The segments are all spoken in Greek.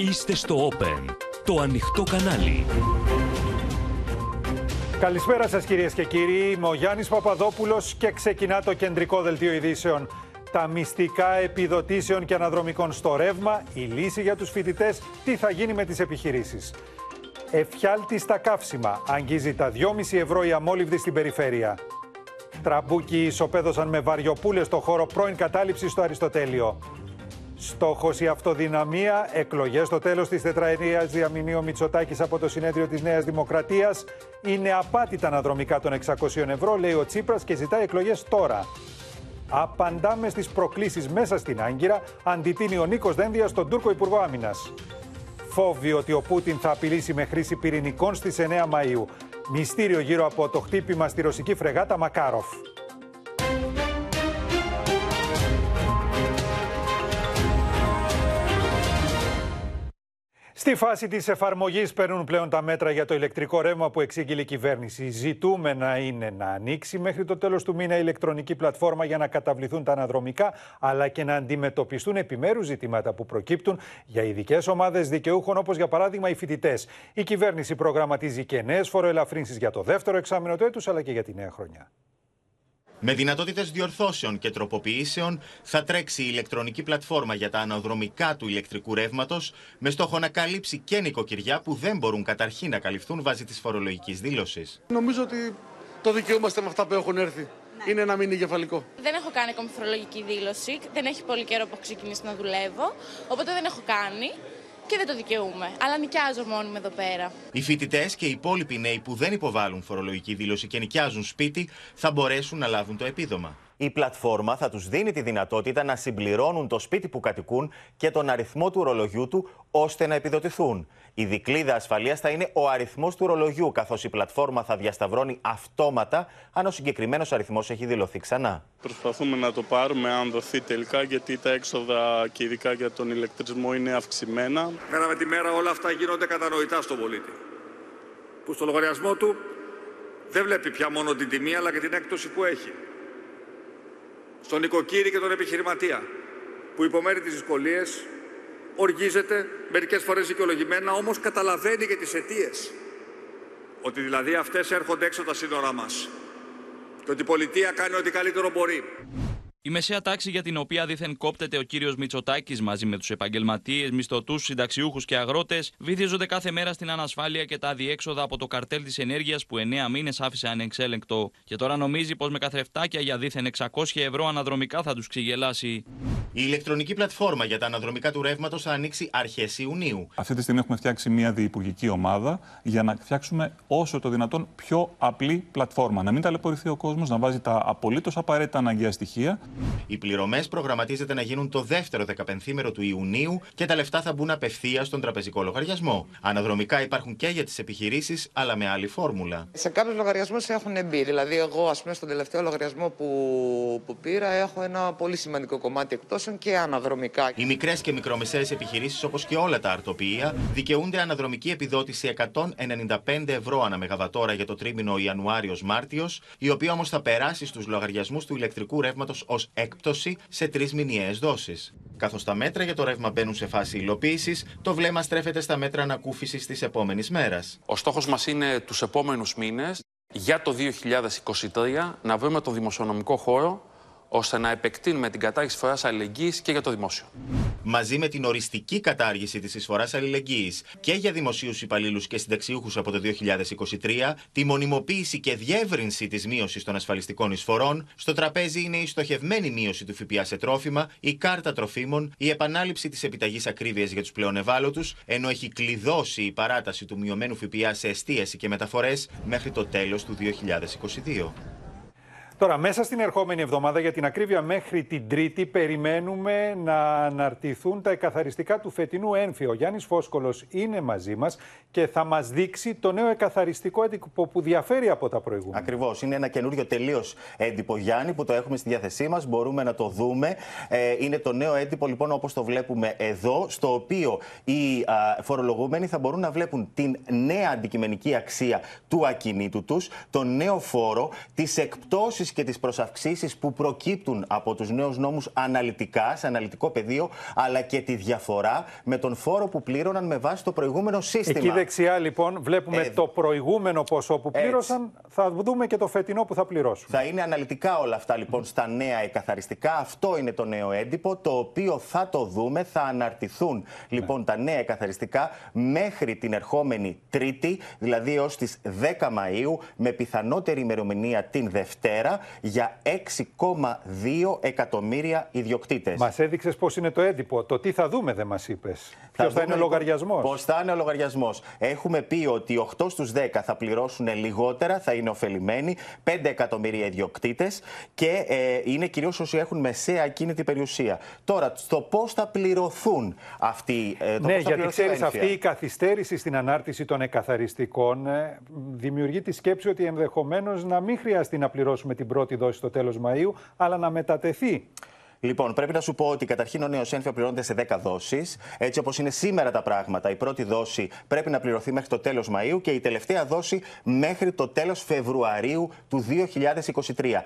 Είστε στο Open, το ανοιχτό κανάλι. Καλησπέρα σας κυρίες και κύριοι, είμαι ο Γιάννης Παπαδόπουλος και ξεκινά το κεντρικό δελτίο ειδήσεων. Τα μυστικά επιδοτήσεων και αναδρομικών στο ρεύμα, η λύση για τους φοιτητές, τι θα γίνει με τις επιχειρήσεις. Εφιάλτη στα καύσιμα, αγγίζει τα 2,5 ευρώ η αμόλυβδη στην περιφέρεια. Τραμπούκι ισοπαίδωσαν με βαριοπούλες στο χώρο πρώην κατάληψης στο Αριστοτέλειο. Στόχος η αυτοδυναμία, εκλογές στο τέλος της τετραετίας διαμηνύω Μητσοτάκης από το συνέδριο της Νέας Δημοκρατίας. Είναι απάτη τα αναδρομικά των 600 ευρώ, λέει ο Τσίπρας και ζητάει εκλογές τώρα. Απαντάμε στις προκλήσεις μέσα στην Άγκυρα, αντιτείνει ο Νίκος Δένδια στον Τούρκο Υπουργό Άμυνας. Φόβοι ότι ο Πούτιν θα απειλήσει με χρήση πυρηνικών στις 9 Μαου. Μυστήριο γύρω από το χτύπημα στη ρωσική φρεγάτα Μακάροφ. Στη φάση της εφαρμογής παίρνουν πλέον τα μέτρα για το ηλεκτρικό ρεύμα που εξήγηλε η κυβέρνηση. Ζητούμε να είναι να ανοίξει μέχρι το τέλος του μήνα η ηλεκτρονική πλατφόρμα για να καταβληθούν τα αναδρομικά, αλλά και να αντιμετωπιστούν επιμέρους ζητήματα που προκύπτουν για ειδικές ομάδες δικαιούχων, όπως για παράδειγμα οι φοιτητές. Η κυβέρνηση προγραμματίζει και νέες φοροελαφρύνσεις για το δεύτερο εξάμεινο του έτους, αλλά και για τη νέα χρονιά. Με δυνατότητες διορθώσεων και τροποποιήσεων θα τρέξει η ηλεκτρονική πλατφόρμα για τα αναδρομικά του ηλεκτρικού ρεύματος με στόχο να καλύψει και νοικοκυριά που δεν μπορούν καταρχήν να καλυφθούν βάσει της φορολογικής δήλωσης. Νομίζω ότι το δικαιούμαστε με αυτά που έχουν έρθει. Ναι. Είναι ένα μήνυμα κεφαλικό. Δεν έχω κάνει ακόμη φορολογική δήλωση. Δεν έχει πολύ καιρό που έχω ξεκινήσει να δουλεύω. Οπότε δεν έχω κάνει και δεν το δικαιούμαι. Αλλά νοικιάζω μόνη μου εδώ πέρα. Οι φοιτητές και οι υπόλοιποι νέοι που δεν υποβάλλουν φορολογική δήλωση και νοικιάζουν σπίτι θα μπορέσουν να λάβουν το επίδομα. Η πλατφόρμα θα τους δίνει τη δυνατότητα να συμπληρώνουν το σπίτι που κατοικούν και τον αριθμό του ρολογιού του ώστε να επιδοτηθούν. Η δικλίδα ασφαλείας θα είναι ο αριθμός του ρολογιού, καθώς η πλατφόρμα θα διασταυρώνει αυτόματα αν ο συγκεκριμένος αριθμός έχει δηλωθεί ξανά. Προσπαθούμε να το πάρουμε αν δοθεί τελικά, γιατί τα έξοδα και ειδικά για τον ηλεκτρισμό είναι αυξημένα. Μέρα με τη μέρα όλα αυτά γίνονται κατανοητά στον πολίτη. Που στο λογαριασμό του δεν βλέπει πια μόνο την τιμή αλλά και την έκπτωση που έχει. Στον οικοκύρη και τον επιχειρηματία που υπομέρει τις δυσκολίες οργίζεται, μερικές φορές δικαιολογημένα, όμως καταλαβαίνει και τις αιτίες. Ότι δηλαδή αυτές έρχονται έξω τα σύνορά μας. Και ότι η πολιτεία κάνει ό,τι καλύτερο μπορεί. Η μεσαία τάξη για την οποία δήθεν κόπτεται ο κύριος Μητσοτάκης μαζί με τους επαγγελματίες, μισθωτούς, συνταξιούχους και αγρότες, βυθίζονται κάθε μέρα στην ανασφάλεια και τα διέξοδα από το καρτέλ της ενέργειας που 9 μήνες άφησε ανεξέλεγκτο. Και τώρα νομίζει πως με καθρεφτάκια για δήθεν 600 ευρώ αναδρομικά θα τους ξεγελάσει. Η ηλεκτρονική πλατφόρμα για τα αναδρομικά του ρεύματος θα ανοίξει αρχές Ιουνίου. Αυτή τη στιγμή έχουμε φτιάξει μια διυπουργική ομάδα για να φτιάξουμε όσο το δυνατόν πιο απλή πλατφόρμα. Να μην ταλαιπωρηθεί ο κόσμος, να βάζει τα απολύτως απαραίτητα αναγκαία στοιχεία οι πληρωμές προγραμματίζεται να γίνουν το δεύτερο δεκαπενθήμερο του Ιουνίου και τα λεφτά θα μπουν απευθείας στον τραπεζικό λογαριασμό. Αναδρομικά υπάρχουν και για τις επιχειρήσεις, αλλά με άλλη φόρμουλα. Σε κάποιους λογαριασμούς έχουν μπει. Δηλαδή, εγώ, ας πούμε, στον τελευταίο λογαριασμό που, που πήρα, έχω ένα πολύ σημαντικό κομμάτι εκτόσεων και αναδρομικά. Οι μικρές και μικρομεσαίες επιχειρήσεις, όπως και όλα τα αρτοπία, δικαιούνται αναδρομική επιδότηση 195 ευρώ ανά μεγαβατόρα για το τρίμηνο Ιανουάριο-Μάρτιο, η οποία όμως θα περάσει στους λογαριασμούς του ηλεκτρικού ρεύματος ως έκπτωση σε τρεις μηνιαίες δόσεις. Καθώς τα μέτρα για το ρεύμα μπαίνουν σε φάση υλοποίησης, το βλέμμα στρέφεται στα μέτρα ανακούφισης της επόμενης μέρας. Ο στόχος μας είναι τους επόμενους μήνες, για το 2023, να βρούμε το δημοσιονομικό χώρο ώστε να επεκτείνουμε την κατάργηση φοράς αλληλεγγύης και για το δημόσιο. Μαζί με την οριστική κατάργηση της εισφοράς αλληλεγγύης και για δημοσίους υπαλλήλους και συνταξιούχους από το 2023, τη μονιμοποίηση και διεύρυνση της μείωσης των ασφαλιστικών εισφορών, στο τραπέζι είναι η στοχευμένη μείωση του ΦΠΑ σε τρόφιμα, η κάρτα τροφίμων, η επανάληψη της επιταγής ακρίβειας για τους πλέον ευάλωτου, ενώ έχει κλειδώσει η παράταση του μειωμένου ΦΠΑ σε εστίαση και μεταφορές μέχρι το τέλος του 2022. Τώρα, μέσα στην ερχόμενη εβδομάδα, για την ακρίβεια μέχρι την Τρίτη, περιμένουμε να αναρτηθούν τα εκαθαριστικά του φετινού ένφη. Ο Γιάννης Φόσκολος είναι μαζί μας και θα μας δείξει το νέο εκαθαριστικό έντυπο που διαφέρει από τα προηγούμενα. Ακριβώς. Είναι ένα καινούριο τελείως έντυπο, Γιάννη, που το έχουμε στη διάθεσή μας. Μπορούμε να το δούμε. Ε, είναι το νέο έντυπο, λοιπόν, όπως το βλέπουμε εδώ, στο οποίο οι α, φορολογούμενοι θα μπορούν να βλέπουν την νέα αντικειμενική αξία του ακινήτου τους, τον νέο φόρο, τις εκπτώσεις βελτιώσεις και τις προσαυξήσεις που προκύπτουν από τους νέους νόμους αναλυτικά, σε αναλυτικό πεδίο, αλλά και τη διαφορά με τον φόρο που πλήρωναν με βάση το προηγούμενο σύστημα. Εκεί δεξιά λοιπόν βλέπουμε Ε, το προηγούμενο ποσό που πλήρωσαν. Θα δούμε και το φετινό που θα πληρώσουν. Θα είναι αναλυτικά όλα αυτά λοιπόν στα νέα εκαθαριστικά. Αυτό είναι το νέο έντυπο, το οποίο θα το δούμε. Θα αναρτηθούν λοιπόν τα νέα εκαθαριστικά μέχρι την ερχόμενη Τρίτη, δηλαδή έως τις 10 Μαΐου, με πιθανότερη ημερομηνία την Δευτέρα για 6,2 εκατομμύρια ιδιοκτήτες. Μας έδειξες πώς είναι το έντυπο. Το τι θα δούμε δεν μας είπες. Ποιος θα είναι ο λογαριασμός; Πώς θα είναι ο λογαριασμός. Έχουμε πει ότι 8 στους 10 θα πληρώσουν λιγότερα, θα είναι ωφελημένοι, 5 εκατομμύρια ιδιοκτήτες και ε, είναι κυρίως όσοι έχουν μεσαία ακίνητη περιουσία. Τώρα, στο πώς θα πληρωθούν αυτοί. Ε, το Ναι, πώς θα γιατί πληρωθεί ο ξέρεις, έμφυα. αυτή η καθυστέρηση στην ανάρτηση των εκαθαριστικών ε, δημιουργεί τη σκέψη ότι ενδεχομένως να μην χρειαστεί να πληρώσουμε την πρώτη δόση στο τέλος Μαΐου, αλλά να μετατεθεί. Λοιπόν, πρέπει να σου πω ότι καταρχήν ο νέος έμφυα πληρώνεται σε 10 δόσεις. Έτσι όπως είναι σήμερα τα πράγματα, η πρώτη δόση πρέπει να πληρωθεί μέχρι το τέλος Μαΐου και η τελευταία δόση μέχρι το τέλος Φεβρουαρίου του 2023.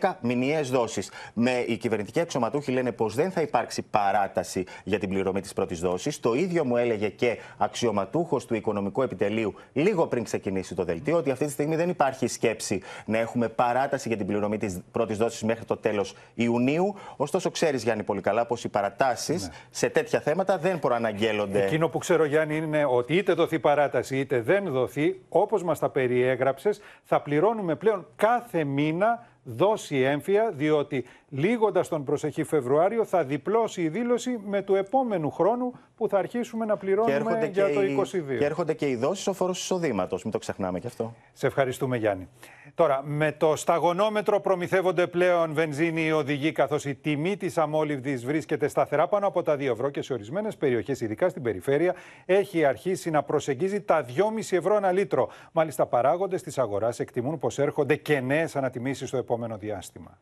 10 μηνιαίες δόσεις. Με οι κυβερνητικοί αξιωματούχοι λένε πως δεν θα υπάρξει παράταση για την πληρωμή της πρώτης δόσης. Το ίδιο μου έλεγε και αξιωματούχος του Οικονομικού Επιτελείου λίγο πριν ξεκινήσει το δελτίο, ότι αυτή τη στιγμή δεν υπάρχει σκέψη να έχουμε παράταση για την πληρωμή της πρώτης δόσης μέχρι το τέλος Ιουνίου. Ωστόσο, ξέρεις, Γιάννη, πολύ καλά πως οι παρατάσεις σε τέτοια θέματα δεν προαναγγέλλονται. Εκείνο που ξέρω, Γιάννη, είναι ότι είτε δοθεί παράταση είτε δεν δοθεί, όπως μας τα περιέγραψες, θα πληρώνουμε πλέον κάθε μήνα δόση έμφυα, διότι λίγοντα τον προσεχή Φεβρουάριο θα διπλώσει η δήλωση με του επόμενου χρόνου που θα αρχίσουμε να Και πληρώνουμε έρχονται για και, το οι, 22. και έρχονται και οι δόσεις ο φόρος εισοδήματος. Μην το ξεχνάμε και αυτό. Σε ευχαριστούμε, Γιάννη. Τώρα, με το σταγονόμετρο προμηθεύονται πλέον βενζίνη οι οδηγοί, καθώς η τιμή της αμόλυβδης βρίσκεται σταθερά πάνω από τα 2 ευρώ και σε ορισμένες περιοχές, ειδικά στην περιφέρεια, έχει αρχίσει να προσεγγίζει τα 2,5 ευρώ ένα λίτρο. Μάλιστα, παράγοντες της αγοράς εκτιμούν πως έρχονται και νέες ανατιμήσεις στο επόμενο διάστημα.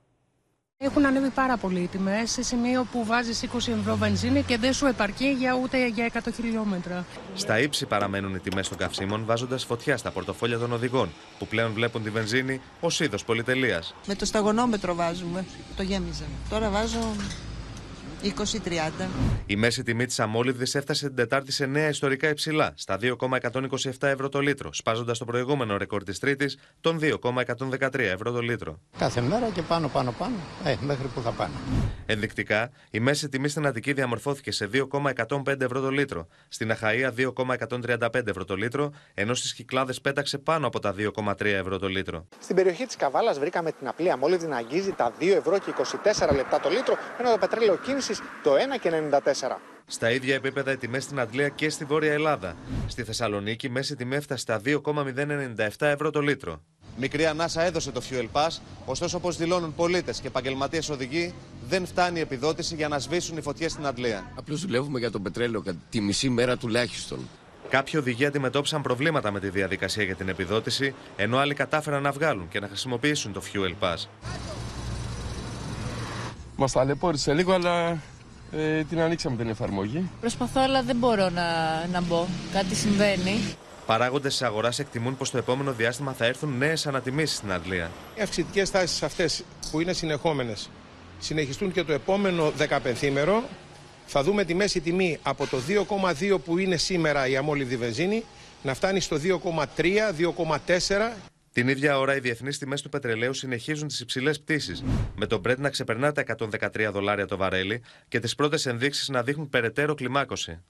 Έχουν ανέβει πάρα πολύ οι τιμές σε σημείο που βάζεις 20 ευρώ βενζίνη και δεν σου επαρκεί για ούτε για 100 χιλιόμετρα. Στα ύψη παραμένουν οι τιμές των καυσίμων, βάζοντας φωτιά στα πορτοφόλια των οδηγών, που πλέον βλέπουν τη βενζίνη ως είδος πολυτελείας. Με το σταγονόμετρο βάζουμε. Το γέμιζα. Τώρα βάζω 20-30. Η μέση τιμή της αμόλυβδης έφτασε την Τετάρτη σε νέα ιστορικά υψηλά, στα 2,127 ευρώ το λίτρο, σπάζοντας το προηγούμενο ρεκόρ της Τρίτης, των 2,113 ευρώ το λίτρο. Κάθε μέρα και πάνω, πάνω, πάνω. Ε, μέχρι που θα πάνε. Ενδεικτικά, η μέση τιμή στην Αττική διαμορφώθηκε σε 2,105 ευρώ το λίτρο, στην Αχαία 2,135 ευρώ το λίτρο, ενώ στις Κυκλάδες πέταξε πάνω από τα 2,3 ευρώ το λίτρο. Στην περιοχή της Καβάλας βρήκαμε την απλή αμόλυβδη να αγγίζει τα 2 ευρώ και 24 λεπτά το λίτρο, ενώ το πετρέλαιο κίνηση το 1,94. Στα ίδια επίπεδα οι τιμές στην Αντλία και στη Βόρεια Ελλάδα. Στη Θεσσαλονίκη, η μέση τιμή έφτασε στα 2,097 ευρώ το λίτρο. Μικρή ανάσα έδωσε το Fuel Pass, ωστόσο, όπως δηλώνουν πολίτες και επαγγελματίες οδηγοί, δεν φτάνει η επιδότηση για να σβήσουν οι φωτιές στην Αντλία. Απλώς δουλεύουμε για το πετρέλαιο κατά τη μισή μέρα τουλάχιστον. Κάποιοι οδηγοί αντιμετώπισαν προβλήματα με τη διαδικασία για την επιδότηση, ενώ άλλοι κατάφεραν να βγάλουν και να χρησιμοποιήσουν το Fuel Pass. Μας ταλαιπώρησε λίγο, αλλά ε, την ανοίξαμε την εφαρμογή. Προσπαθώ, αλλά δεν μπορώ να, να μπω. Κάτι συμβαίνει. Παράγοντες της αγοράς εκτιμούν πως το επόμενο διάστημα θα έρθουν νέες ανατιμήσεις στην Αντλία. Οι αυξητικές τάσεις αυτές που είναι συνεχόμενες συνεχιστούν και το επόμενο 15μέρο. Θα δούμε τη μέση τιμή από το 2,2 που είναι σήμερα η αμόλυβδη βενζίνη να φτάνει στο 2,3, 2,4 Την ίδια ώρα, οι διεθνείς τιμές του πετρελαίου συνεχίζουν τις υψηλές πτήσεις, με τον Brent να ξεπερνά τα 113 δολάρια το βαρέλι και τις πρώτες ενδείξεις να δείχνουν περαιτέρω κλιμάκωση.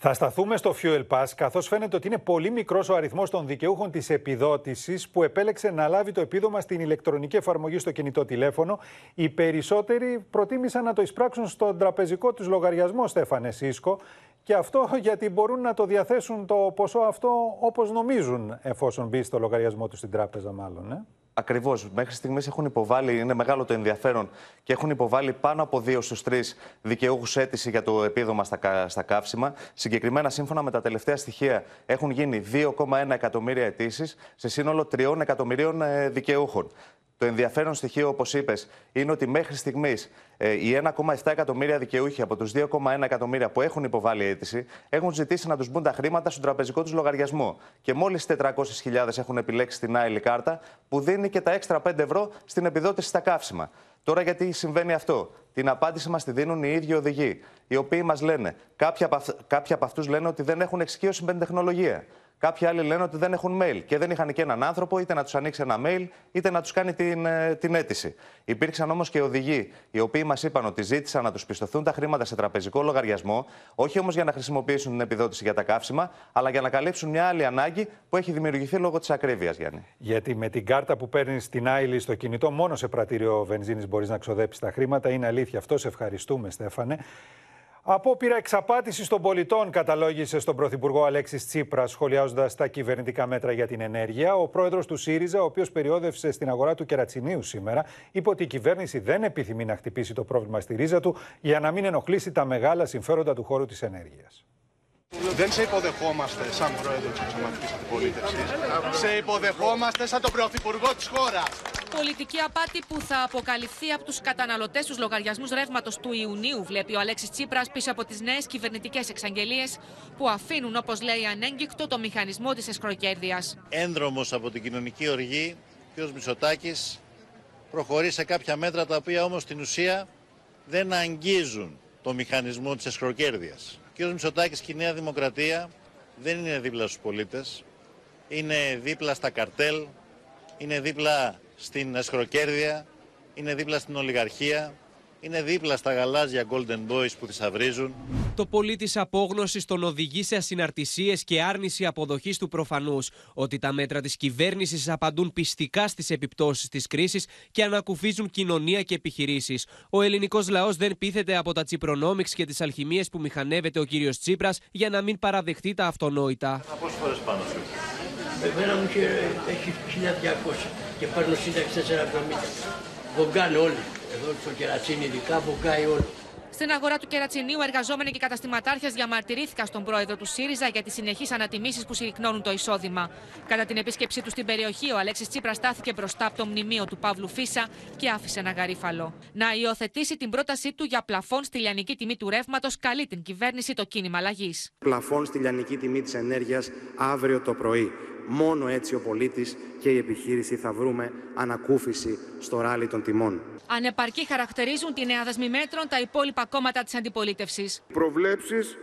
Θα σταθούμε στο Fuel Pass, καθώς φαίνεται ότι είναι πολύ μικρός ο αριθμός των δικαιούχων της επιδότησης που επέλεξε να λάβει το επίδομα στην ηλεκτρονική εφαρμογή στο κινητό τηλέφωνο. Οι περισσότεροι προτίμησαν να το εισπράξουν στον τραπεζικό τους λογαριασμό, Στέφανε Σίσκο, και αυτό γιατί μπορούν να το διαθέσουν το ποσό αυτό όπως νομίζουν, εφόσον μπει στο λογαριασμό τους στην τράπεζα μάλλον. Ε; Ακριβώς. Μέχρι στιγμής έχουν υποβάλει, είναι μεγάλο το ενδιαφέρον και έχουν υποβάλει πάνω από δύο στους τρεις δικαιούχους αίτηση για το επίδομα στα, κα- στα καύσιμα. Συγκεκριμένα, σύμφωνα με τα τελευταία στοιχεία, έχουν γίνει 2,1 εκατομμύρια αιτήσεις σε σύνολο 3 εκατομμυρίων ε, δικαιούχων. Το ενδιαφέρον στοιχείο, όπως είπες, είναι ότι μέχρι στιγμής ε, οι 1,7 εκατομμύρια δικαιούχοι από τους 2,1 εκατομμύρια που έχουν υποβάλει αίτηση έχουν ζητήσει να τους μπουν τα χρήματα στον τραπεζικό τους λογαριασμό. Και μόλις 400.000 έχουν επιλέξει την άλλη κάρτα που δίνει και τα έξτρα 5 ευρώ στην επιδότηση στα καύσιμα. Τώρα γιατί συμβαίνει αυτό; Την απάντηση μας τη δίνουν οι ίδιοι οδηγοί, οι οποίοι μας λένε, κάποιοι από, κάποιοι από αυτούς λένε ότι δεν έχουν εξοικείωση με την τεχνολογία. Κάποιοι άλλοι λένε ότι δεν έχουν mail και δεν είχαν και έναν άνθρωπο είτε να τους ανοίξει ένα mail είτε να τους κάνει την, ε, την αίτηση. Υπήρξαν όμως και οδηγοί οι οποίοι μας είπαν ότι ζήτησαν να τους πιστοθούν τα χρήματα σε τραπεζικό λογαριασμό, όχι όμως για να χρησιμοποιήσουν την επιδότηση για τα καύσιμα, αλλά για να καλύψουν μια άλλη ανάγκη που έχει δημιουργηθεί λόγω της ακρίβειας, Γιάννη. Γιατί με την κάρτα που παίρνεις στην Άιλη στο κινητό, μόνο σε πρατήριο βενζίνης μπορείς να ξοδέψεις τα χρήματα. Είναι αλήθεια αυτό. Σε ευχαριστούμε, Στέφανε. Απόπειρα εξαπάτησης των πολιτών καταλόγησε στον Πρωθυπουργό Αλέξης Τσίπρας, σχολιάζοντας τα κυβερνητικά μέτρα για την ενέργεια. Ο πρόεδρος του ΣΥΡΙΖΑ, ο οποίος περιόδευσε στην αγορά του Κερατσινίου σήμερα, είπε ότι η κυβέρνηση δεν επιθυμεί να χτυπήσει το πρόβλημα στη ρίζα του για να μην ενοχλήσει τα μεγάλα συμφέροντα του χώρου της ενέργειας. Δεν σε υποδεχόμαστε σαν πρόεδρο της Αξιωματική Αντιπολίτευσης. Σε υποδεχόμαστε σαν τον πρωθυπουργό της χώρας. Πολιτική απάτη που θα αποκαλυφθεί από τους καταναλωτές στους λογαριασμούς ρεύματος του Ιουνίου, βλέπει ο Αλέξης Τσίπρας πίσω από τις νέες κυβερνητικές εξαγγελίες που αφήνουν, όπως λέει, ανέγκυκτο το μηχανισμό της εσχροκέρδεια. Ένδρομος από την κοινωνική οργή, κ. Μητσοτάκης προχωρεί σε κάποια μέτρα τα οποία όμως στην ουσία δεν αγγίζουν το μηχανισμό της εσχροκέρδεια. Ο κ. Μητσοτάκης και η Νέα Δημοκρατία δεν είναι δίπλα στους πολίτες, είναι δίπλα στα καρτέλ, είναι δίπλα στην εσχροκέρδεια, είναι δίπλα στην ολιγαρχία, είναι δίπλα στα γαλάζια Golden Boys που θησαυρίζουν. Το πολίτη απόγνωσης τον οδηγεί σε ασυναρτησίες και άρνηση αποδοχής του προφανούς ότι τα μέτρα της κυβέρνησης απαντούν πιστικά στις επιπτώσεις της κρίσης και ανακουφίζουν κοινωνία και επιχειρήσεις. Ο ελληνικός λαός δεν πείθεται από τα τσιπρονόμιξ και τις αλχημίες που μηχανεύεται ο κύριος Τσίπρας για να μην παραδεχτεί τα αυτονόητα. Πόσες φορές πάνω σου; Εμένα μου έχει 1200 και παίρνω σύνταξη 4,70. Βογκάνε όλοι. Εδώ στο κερατσίνι ειδικά βογκάει όλο. Στην αγορά του Κερατσινίου, εργαζόμενοι και καταστηματάρχες διαμαρτυρήθηκαν στον πρόεδρο του ΣΥΡΙΖΑ για τις συνεχείς ανατιμήσεις που συρρυκνώνουν το εισόδημα. Κατά την επίσκεψή του στην περιοχή, ο Αλέξης Τσίπρας στάθηκε μπροστά από το μνημείο του Παύλου Φίσα και άφησε ένα γαρίφαλο. Να υιοθετήσει την πρότασή του για πλαφόν στη λιανική τιμή του ρεύματος, καλεί την κυβέρνηση το κίνημα αλλαγής. Πλαφόν στη λιανική τιμή της ενέργειας αύριο το πρωί. Μόνο έτσι ο πολίτης και η επιχείρηση θα βρούμε ανακούφιση στο ράλι των τιμών. Ανεπαρκή χαρακτηρίζουν τη νέα δασμή μέτρων τα υπόλοιπα κόμματα της αντιπολίτευσης. Προβλέψεις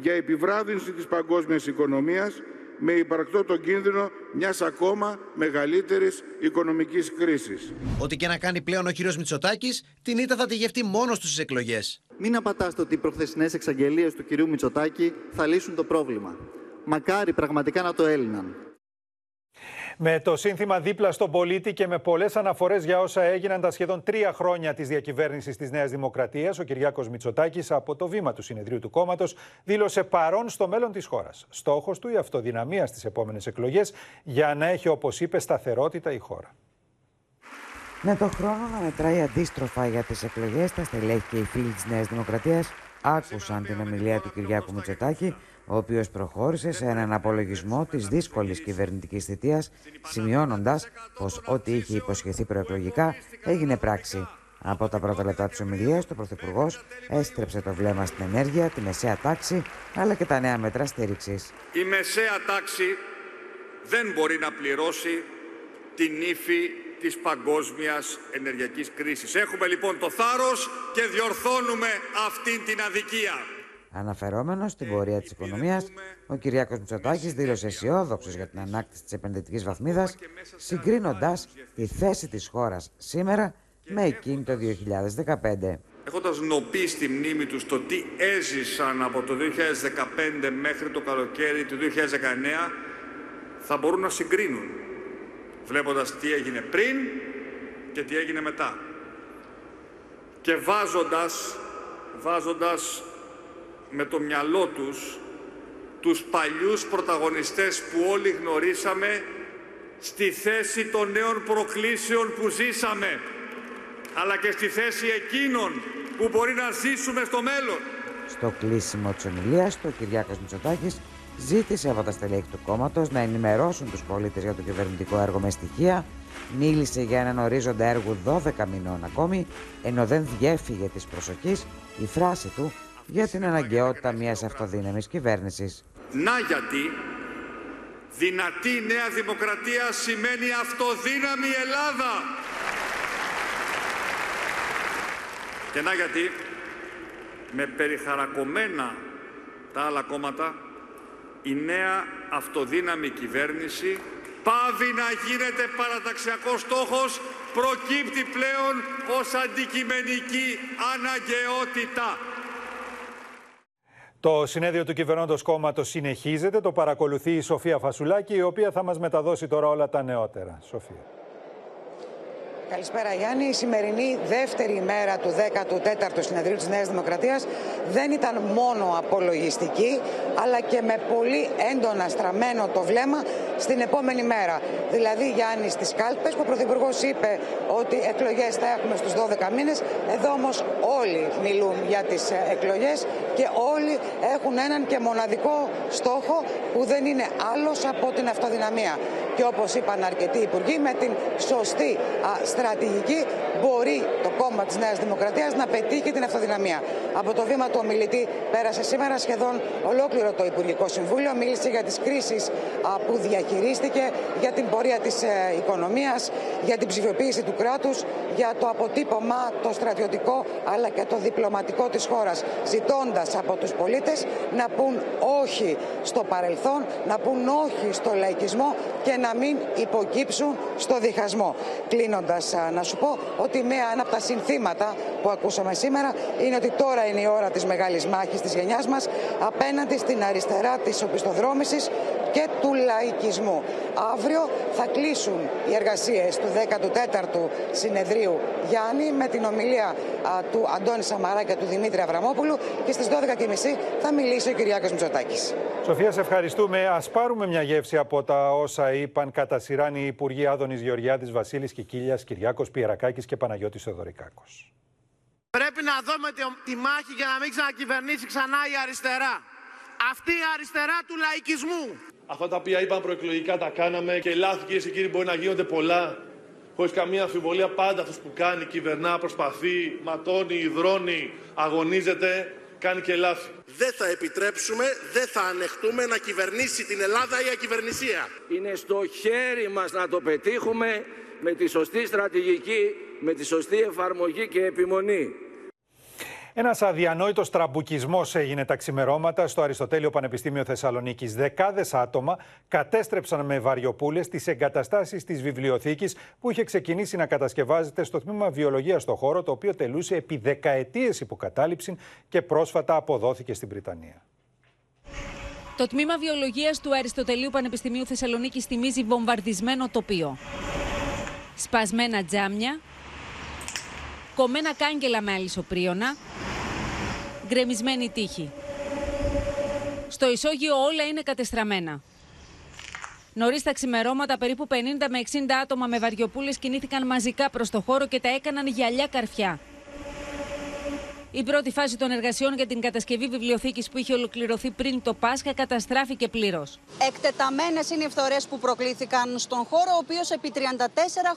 για επιβράδυνση της παγκόσμιας οικονομίας με υπαρκτό τον κίνδυνο μιας ακόμα μεγαλύτερης οικονομικής κρίσης. Ό,τι και να κάνει πλέον ο κύριος Μητσοτάκης, την ήττα θα τη γευτεί μόνος του στις εκλογές. Μην απατάστε ότι οι προχθεσινές εξαγγελίες του κυρίου Μητσοτάκη θα λύσουν το πρόβλημα. Μακάρι πραγματικά να το έλυναν. Με το σύνθημα δίπλα στον πολίτη και με πολλές αναφορές για όσα έγιναν τα σχεδόν τρία χρόνια της διακυβέρνησης της Νέας Δημοκρατίας, ο Κυριάκος Μητσοτάκης από το βήμα του συνεδρίου του κόμματος δήλωσε παρόν στο μέλλον της χώρας. Στόχος του η αυτοδυναμία στις επόμενες εκλογές για να έχει, όπως είπε, σταθερότητα η χώρα. Με το χρόνο να μετράει αντίστροφα για τις εκλογές, τα στελέχη και οι φίλοι της Νέας Δημοκρατίας άκουσαν την ομιλία του Κυριάκου Μητσοτάκη ο οποίος προχώρησε σε έναν απολογισμό της δύσκολης κυβερνητικής θητείας, σημειώνοντας πως ό,τι είχε υποσχεθεί προεκλογικά έγινε πράξη. Από τα πρώτα λεπτά της ομιλίας, ο Πρωθυπουργός έστρεψε το βλέμμα στην ενέργεια, τη μεσαία τάξη, αλλά και τα νέα μέτρα στήριξης. Η μεσαία τάξη δεν μπορεί να πληρώσει την ύφη της παγκόσμιας ενεργειακής κρίσης. Έχουμε λοιπόν το θάρρος και διορθώνουμε αυτήν την αδικία. Αναφερόμενος στην πορεία της οικονομίας, ο Κυριάκος Μητσοτάκης δήλωσε αισιόδοξος για την ανάκτηση της επενδυτικής βαθμίδας, συγκρίνοντα τη θέση της χώρας σήμερα με εκείνη το 2015. Έχοντας νοπεί στη μνήμη του το τι έζησαν από το 2015 μέχρι το καλοκαίρι του 2019, θα μπορούν να συγκρίνουν, βλέποντας τι έγινε πριν και τι έγινε μετά. Και βάζοντας, βάζοντας με το μυαλό τους τους παλιούς πρωταγωνιστές που όλοι γνωρίσαμε στη θέση των νέων προκλήσεων που ζήσαμε αλλά και στη θέση εκείνων που μπορεί να ζήσουμε στο μέλλον. Στο κλείσιμο της ομιλίας του, ο Κυριάκος Μητσοτάκης ζήτησε από τα στελέχη του κόμματος να ενημερώσουν τους πολίτες για το κυβερνητικό έργο με στοιχεία, μίλησε για έναν ορίζοντα έργου 12 μηνών ακόμη, ενώ δεν διέφυγε της προσοχής η φράση του για την αναγκαιότητα μιας αυτοδύναμης κυβέρνησης. Να γιατί δυνατή νέα δημοκρατία σημαίνει αυτοδύναμη Ελλάδα. Και να γιατί με περιχαρακωμένα τα άλλα κόμματα η νέα αυτοδύναμη κυβέρνηση πάβει να γίνεται παραταξιακός στόχος προκύπτει πλέον ως αντικειμενική αναγκαιότητα. Το συνέδριο του κυβερνώντος κόμματος συνεχίζεται. Το παρακολουθεί η Σοφία Φασουλάκη, η οποία θα μας μεταδώσει τώρα όλα τα νεότερα. Σοφία. Καλησπέρα Γιάννη. Η σημερινή δεύτερη ημέρα του 14ου συνεδρίου της Νέας Δημοκρατίας δεν ήταν μόνο απολογιστική, αλλά και με πολύ έντονα στραμμένο το βλέμμα στην επόμενη μέρα. Δηλαδή Γιάννη στις κάλπες που ο Πρωθυπουργός είπε ότι εκλογές θα έχουμε στους 12 μήνες. Εδώ όμως όλοι μιλούν για τις ε, εκλογές και όλοι έχουν έναν και μοναδικό στόχο που δεν είναι άλλος από την αυτοδυναμία. Και όπως είπαν αρκετοί υπουργοί, με την σωστή στρατηγική μπορεί το κόμμα της Νέας Δημοκρατίας να πετύχει την αυτοδυναμία. Από το βήμα του ομιλητή πέρασε σήμερα σχεδόν ολόκληρο το Υπουργικό Συμβούλιο. Μίλησε για τις κρίσεις που διαχειρίστηκε, για την πορεία της ε, οικονομίας, για την ψηφιοποίηση του κράτους, για το αποτύπωμα το στρατιωτικό αλλά και το διπλωματικό της χώρας, ζητώντας από τους πολίτες να πούν όχι στο παρελθόν, να πούν όχι στο λαϊκισμό και να μην υποκύψουν στο διχασμό. Κλείνοντας να σου πω ότι μία, ένα από τα συνθήματα που ακούσαμε σήμερα είναι ότι τώρα είναι η ώρα της μεγάλης μάχης της γενιάς μας απέναντι στην αριστερά της οπισθοδρόμησης και του λαϊκισμού. Αύριο θα κλείσουν οι εργασίες του 14ου συνεδρίου Γιάννη με την ομιλία του Αντώνη Σαμαρά και του Δημήτρη Αβραμόπουλου και στις 12.30 θα μιλήσει ο Κυριάκος Μητσοτάκης. Σοφία, σε ευχαριστούμε. Ας πάρουμε μια γεύση από τα όσα είπαν κατά σειράν οι Υπουργοί Άδωνης Γεωργιάδης, Βασίλης Κικίλιας, Κυριάκος Πιερακάκης και Παναγιώτης Θεοδωρικάκος. Πρέπει να δούμε τη μάχη για να μην ξανακυβερνήσει ξανά η αριστερά. Αυτή η αριστερά του λαϊκισμού. Αυτά τα οποία είπαν προεκλογικά τα κάναμε και λάθη κυρίε και κύριοι μπορεί να γίνονται πολλά. Χωρίς καμία αμφιβολία, πάντα αυτός που κάνει, κυβερνά, προσπαθεί, ματώνει, υδρώνει, αγωνίζεται, κάνει και λάθη. Δεν θα επιτρέψουμε, δεν θα ανεχτούμε να κυβερνήσει την Ελλάδα η ακυβερνησία. Είναι στο χέρι μας να το πετύχουμε με τη σωστή στρατηγική, με τη σωστή εφαρμογή και επιμονή. Ένας αδιανόητος τραμπουκισμός έγινε τα ξημερώματα στο Αριστοτέλειο Πανεπιστήμιο Θεσσαλονίκης. Δεκάδες άτομα κατέστρεψαν με βαριοπούλες τις εγκαταστάσεις της βιβλιοθήκης που είχε ξεκινήσει να κατασκευάζεται στο τμήμα Βιολογίας στο χώρο, το οποίο τελούσε επί δεκαετίες υποκατάληψη και πρόσφατα αποδόθηκε στην Βρυτανία. Το τμήμα Βιολογίας του Αριστοτελείου Πανεπιστημίου Θεσσαλονίκης θυμίζει βομβαρδισμένο τοπίο. Σπασμένα τζάμια, κομμένα κάγκελα με αλυσοπρίωνα, γκρεμισμένη τύχη. Στο ισόγειο όλα είναι κατεστραμμένα. Νωρίς τα ξημερώματα, περίπου 50 με 60 άτομα με βαριοπούλες κινήθηκαν μαζικά προς το χώρο και τα έκαναν γυαλιά καρφιά. Η πρώτη φάση των εργασιών για την κατασκευή βιβλιοθήκης που είχε ολοκληρωθεί πριν το Πάσχα καταστράφηκε πλήρως. Εκτεταμένες είναι οι φθορές που προκλήθηκαν στον χώρο, ο οποίος επί 34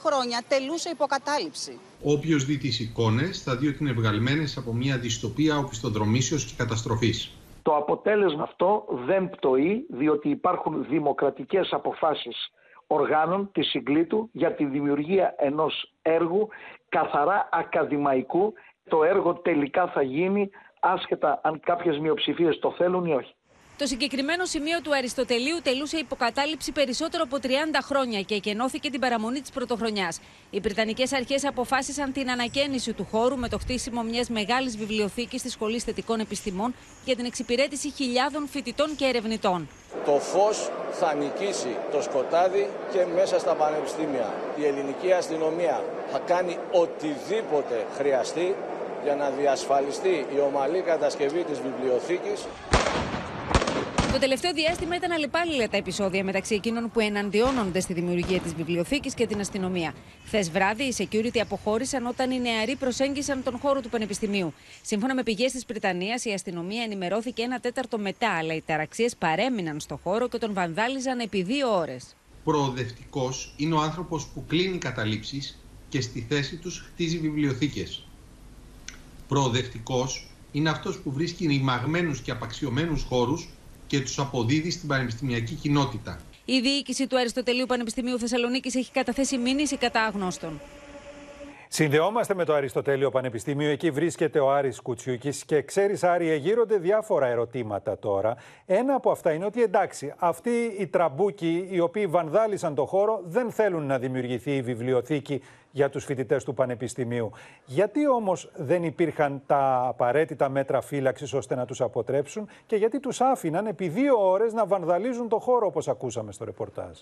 χρόνια τελούσε υποκατάληψη. Όποιος δει τις εικόνες θα δει ότι είναι βγαλμένες από μια δυστοπία οπισθοδρομήσεως και καταστροφής. Το αποτέλεσμα αυτό δεν πτωεί, διότι υπάρχουν δημοκρατικές αποφάσεις οργάνων της συγκλήτου για τη δημιουργία ενός έργου καθαρά ακαδημαϊκού το έργο τελικά θα γίνει άσχετα αν κάποιες μειοψηφίες το θέλουν ή όχι. Το συγκεκριμένο σημείο του Αριστοτελείου τελούσε υποκατάληψη περισσότερο από 30 χρόνια και εκενώθηκε την παραμονή της πρωτοχρονιάς. Οι Βρετανικές Αρχές αποφάσισαν την ανακαίνιση του χώρου με το χτίσιμο μιας μεγάλης βιβλιοθήκης της Σχολής Θετικών Επιστημών για την εξυπηρέτηση χιλιάδων φοιτητών και ερευνητών. Το φως θα νικήσει το σκοτάδι και μέσα στα πανεπιστήμια. Η ελληνική αστυνομία θα κάνει οτιδήποτε χρειαστεί για να διασφαλιστεί η ομαλή κατασκευή της βιβλιοθήκης Το τελευταίο διάστημα ήταν αλλεπάλληλα τα επεισόδια μεταξύ εκείνων που εναντιώνονται στη δημιουργία της βιβλιοθήκης και την αστυνομία. Χθες βράδυ, οι security αποχώρησαν όταν οι νεαροί προσέγγισαν τον χώρο του Πανεπιστημίου. Σύμφωνα με πηγές της Βρυτανία, η αστυνομία ενημερώθηκε ένα τέταρτο μετά, αλλά οι ταραξίες παρέμειναν στο χώρο και τον βανδάλιζαν επί δύο ώρες. Προοδευτικός είναι ο άνθρωπος που κλείνει καταλήψεις και στη θέση τους χτίζει βιβλιοθήκες. Προοδευτικό είναι αυτός που βρίσκει ρημαγμένους και απαξιωμένους χώρους και τους αποδίδει στην πανεπιστημιακή κοινότητα. Η διοίκηση του Αριστοτελείου Πανεπιστημίου Θεσσαλονίκης έχει καταθέσει μήνυση κατά αγνώστων. Συνδεόμαστε με το Αριστοτέλειο Πανεπιστήμιο. Εκεί βρίσκεται ο Άρης Κουτσιούκης και ξέρεις Άρη, εγείρονται διάφορα ερωτήματα τώρα. Ένα από αυτά είναι ότι εντάξει, αυτοί οι τραμπούκοι οι οποίοι βανδάλισαν το χώρο δεν θέλουν να δημιουργηθεί η βιβλιοθήκη για τους φοιτητές του Πανεπιστημίου. Γιατί όμως δεν υπήρχαν τα απαραίτητα μέτρα φύλαξης ώστε να τους αποτρέψουν και γιατί τους άφηναν επί δύο ώρες να βανδαλίζουν το χώρο όπως ακούσαμε στο ρεπορτάζ;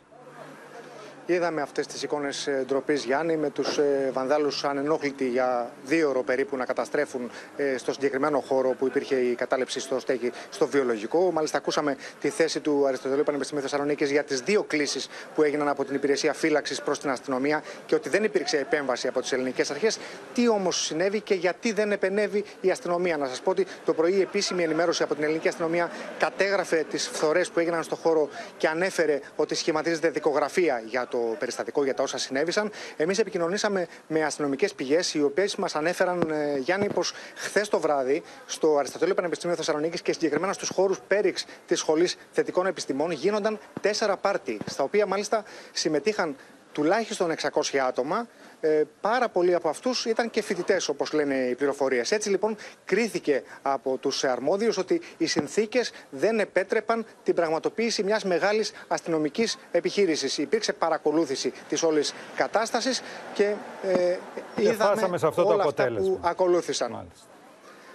Είδαμε αυτές τις εικόνες ντροπής Γιάννη με τους ε, βανδάλους ανενόχλητοι για δύο ώρο περίπου να καταστρέφουν ε, στο συγκεκριμένο χώρο που υπήρχε η κατάληψη στο στέκι στο βιολογικό. Μάλιστα, ακούσαμε τη θέση του Αριστοτελείου Πανεπιστημίου Θεσσαλονίκης για τις δύο κλήσεις που έγιναν από την υπηρεσία φύλαξης προς την αστυνομία και ότι δεν υπήρξε επέμβαση από τις ελληνικές αρχές. Τι όμως συνέβη και γιατί δεν επενεύει η αστυνομία; Να σας πω ότι το πρωί η επίσημη ενημέρωση από την ελληνική αστυνομία κατέγραφε τις φθορές που έγιναν στο χώρο και ανέφερε ότι σχηματίζεται δικογραφία για το το περιστατικό για τα όσα συνέβησαν. Εμείς επικοινωνήσαμε με αστυνομικές πηγές, οι οποίες μας ανέφεραν, ε, Γιάννη, πως χθες το βράδυ στο Αριστοτέλειο Πανεπιστήμιο Θεσσαλονίκης και συγκεκριμένα στους χώρους Πέριξ της Σχολής Θετικών Επιστημών γίνονταν τέσσερα πάρτι, στα οποία μάλιστα συμμετείχαν τουλάχιστον 600 άτομα ε, πάρα πολλοί από αυτούς ήταν και φοιτητές, όπως λένε οι πληροφορίες. Έτσι λοιπόν, κρίθηκε από τους αρμόδιους ότι οι συνθήκες δεν επέτρεπαν την πραγματοποίηση μιας μεγάλης αστυνομικής επιχείρησης. Υπήρξε παρακολούθηση της όλης κατάστασης και ε, είδαμε σε αυτό όλα το αυτά που ακολούθησαν. Μάλιστα.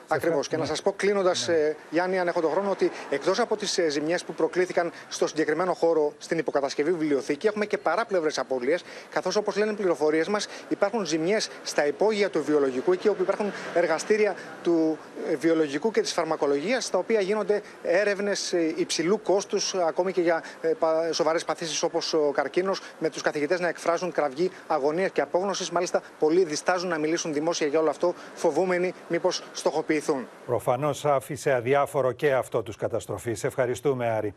Ακριβώς. Και να σας πω κλείνοντας, ναι. Γιάννη, αν έχω τον χρόνο, ότι εκτός από τις ε, ζημιές που προκλήθηκαν στο συγκεκριμένο χώρο στην υποκατασκευή βιβλιοθήκη, έχουμε και παράπλευρες απώλειες. Καθώς, όπως λένε οι πληροφορίες μας, υπάρχουν ζημιές στα υπόγεια του βιολογικού, εκεί όπου υπάρχουν εργαστήρια του ε, βιολογικού και της φαρμακολογίας, στα οποία γίνονται έρευνες υψηλού κόστους, ακόμη και για σοβαρές παθήσεις όπως ο καρκίνος, με τους καθηγητές να εκφράζουν κραυγή αγωνίας και απόγνωσης. Μάλιστα, πολλοί διστάζουν να μιλήσουν δημόσια για όλο αυτό, φοβούμενοι μήπως στοχοποιηθούν Προφανώς Προφανώς άφησε αδιάφορο και αυτό τους καταστροφή. Σε ευχαριστούμε Άρη.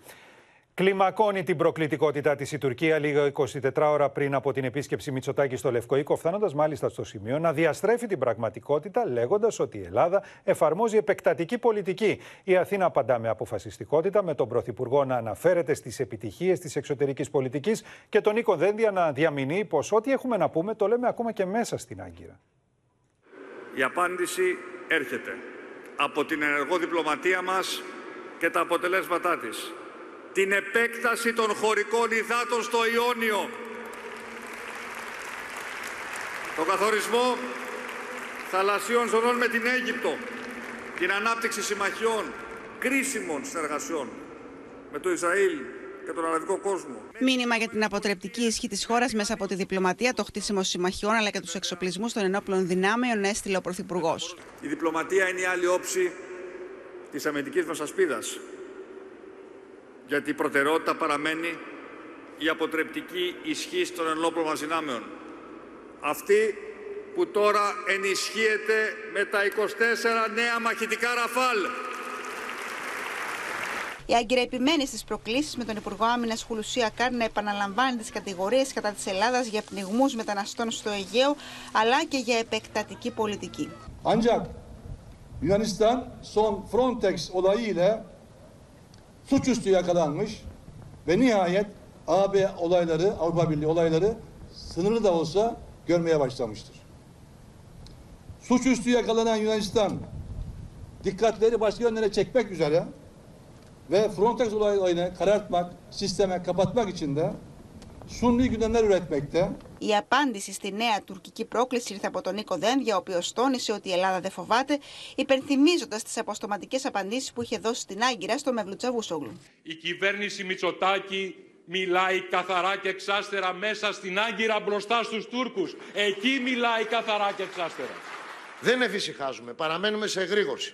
Κλιμακώνει την προκλητικότητά της η Τουρκία λίγο 24 ώρα πριν από την επίσκεψη Μητσοτάκη στο Λευκό Οίκο, φτάνοντα μάλιστα στο σημείο να διαστρέφει την πραγματικότητα, λέγοντας ότι η Ελλάδα εφαρμόζει επεκτατική πολιτική. Η Αθήνα απαντά με αποφασιστικότητα, με τον Πρωθυπουργό να αναφέρεται στις επιτυχίες της εξωτερικής πολιτικής και τον Νίκο Δένδια να διαμηνύει πως ό,τι έχουμε να πούμε το λέμε ακόμα και μέσα στην Άγκυρα. Η απάντηση έρχεται από την ενεργό διπλωματία μας και τα αποτελέσματά της. Την επέκταση των χωρικών υδάτων στο Ιόνιο. Το καθορισμό θαλασσίων ζωνών με την Αίγυπτο. Την ανάπτυξη συμμαχιών κρίσιμων συνεργασιών με το Ισραήλ και τον αραβικό κόσμο. Μήνυμα για την αποτρεπτική ισχύ της χώρας μέσα από τη διπλωματία, το χτίσιμο συμμαχιών αλλά και τους εξοπλισμούς των ενόπλων δυνάμεων έστειλε ο Πρωθυπουργός. Η διπλωματία είναι η άλλη όψη της αμυντικής μας ασπίδας. Γιατί η προτεραιότητα παραμένει η αποτρεπτική ισχύ των ενόπλων μας δυνάμεων. Αυτή που τώρα ενισχύεται με τα 24 νέα μαχητικά ραφάλ η Άγκυρα επιμένει στι προκλήσει με τον Υπουργό Άμυνα Χουλουσία Κάρ να επαναλαμβάνει τι κατηγορίε κατά τη Ελλάδα για πνιγμού μεταναστών στο Αιγαίο αλλά και για επεκτατική πολιτική. Ancak Yunanistan son Frontex olayı ile suçüstü yakalanmış ve nihayet AB olayları, Avrupa Birliği olayları sınırlı da olsa görmeye başlamıştır. Suçüstü yakalanan Yunanistan dikkatleri başka yönlere çekmek üzere ve Frontex olayını karartmak, sisteme kapatmak için de Sunni gündemler üretmekte. Η απάντηση στη νέα τουρκική πρόκληση ήρθε από τον Νίκο Δένδια, ο οποίος τόνισε ότι η Ελλάδα δεν φοβάται, υπενθυμίζοντας τις αποστοματικές απαντήσεις που είχε δώσει στην Άγκυρα στο Μευλουτσαβούσογλου. Η κυβέρνηση Μητσοτάκη μιλάει καθαρά και εξάστερα μέσα στην Άγκυρα μπροστά στους Τούρκους. Εκεί μιλάει καθαρά και εξάστερα. Δεν εφησυχάζουμε. Παραμένουμε σε εγρήγορση.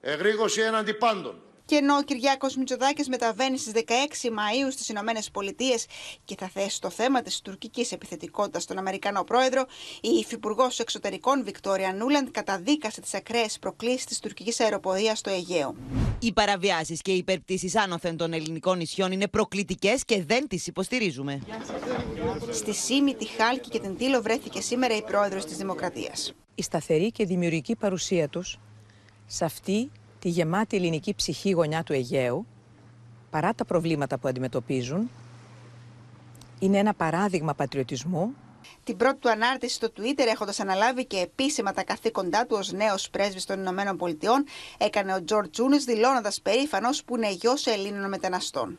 Εγρήγορση έναντι πάντων Και ενώ ο Κυριάκος Μητσοδάκη μεταβαίνει στις 16 Μαου στις Ηνωμένες Πολιτείες και θα θέσει το θέμα της τουρκικής επιθετικότητας στον Αμερικανό πρόεδρο, η Υφυπουργός Εξωτερικών Βικτόρια Νούλαντ καταδίκασε τις ακραίες προκλήσεις της τουρκικής αεροπορίας στο Αιγαίο. Οι παραβιάσεις και οι υπερπτήσεις άνωθεν των ελληνικών νησιών είναι προκλητικές και δεν τις υποστηρίζουμε. Στη Σίμη, τη Χάλκη και την Τήλο βρέθηκε σήμερα η πρόεδρος της Δημοκρατίας. Η σταθερή και δημιουργική παρουσία τους σε αυτή τη γεμάτη ελληνική ψυχή γωνιά του Αιγαίου, παρά τα προβλήματα που αντιμετωπίζουν, είναι ένα παράδειγμα πατριωτισμού. Την πρώτη του ανάρτηση στο Twitter, έχοντας αναλάβει και επίσημα τα καθήκοντά του ως νέος πρέσβης των Ηνωμένων Πολιτειών, έκανε ο Τζορτ Τζούνι δηλώνοντας περήφανος που είναι γιος Ελλήνων μεταναστών.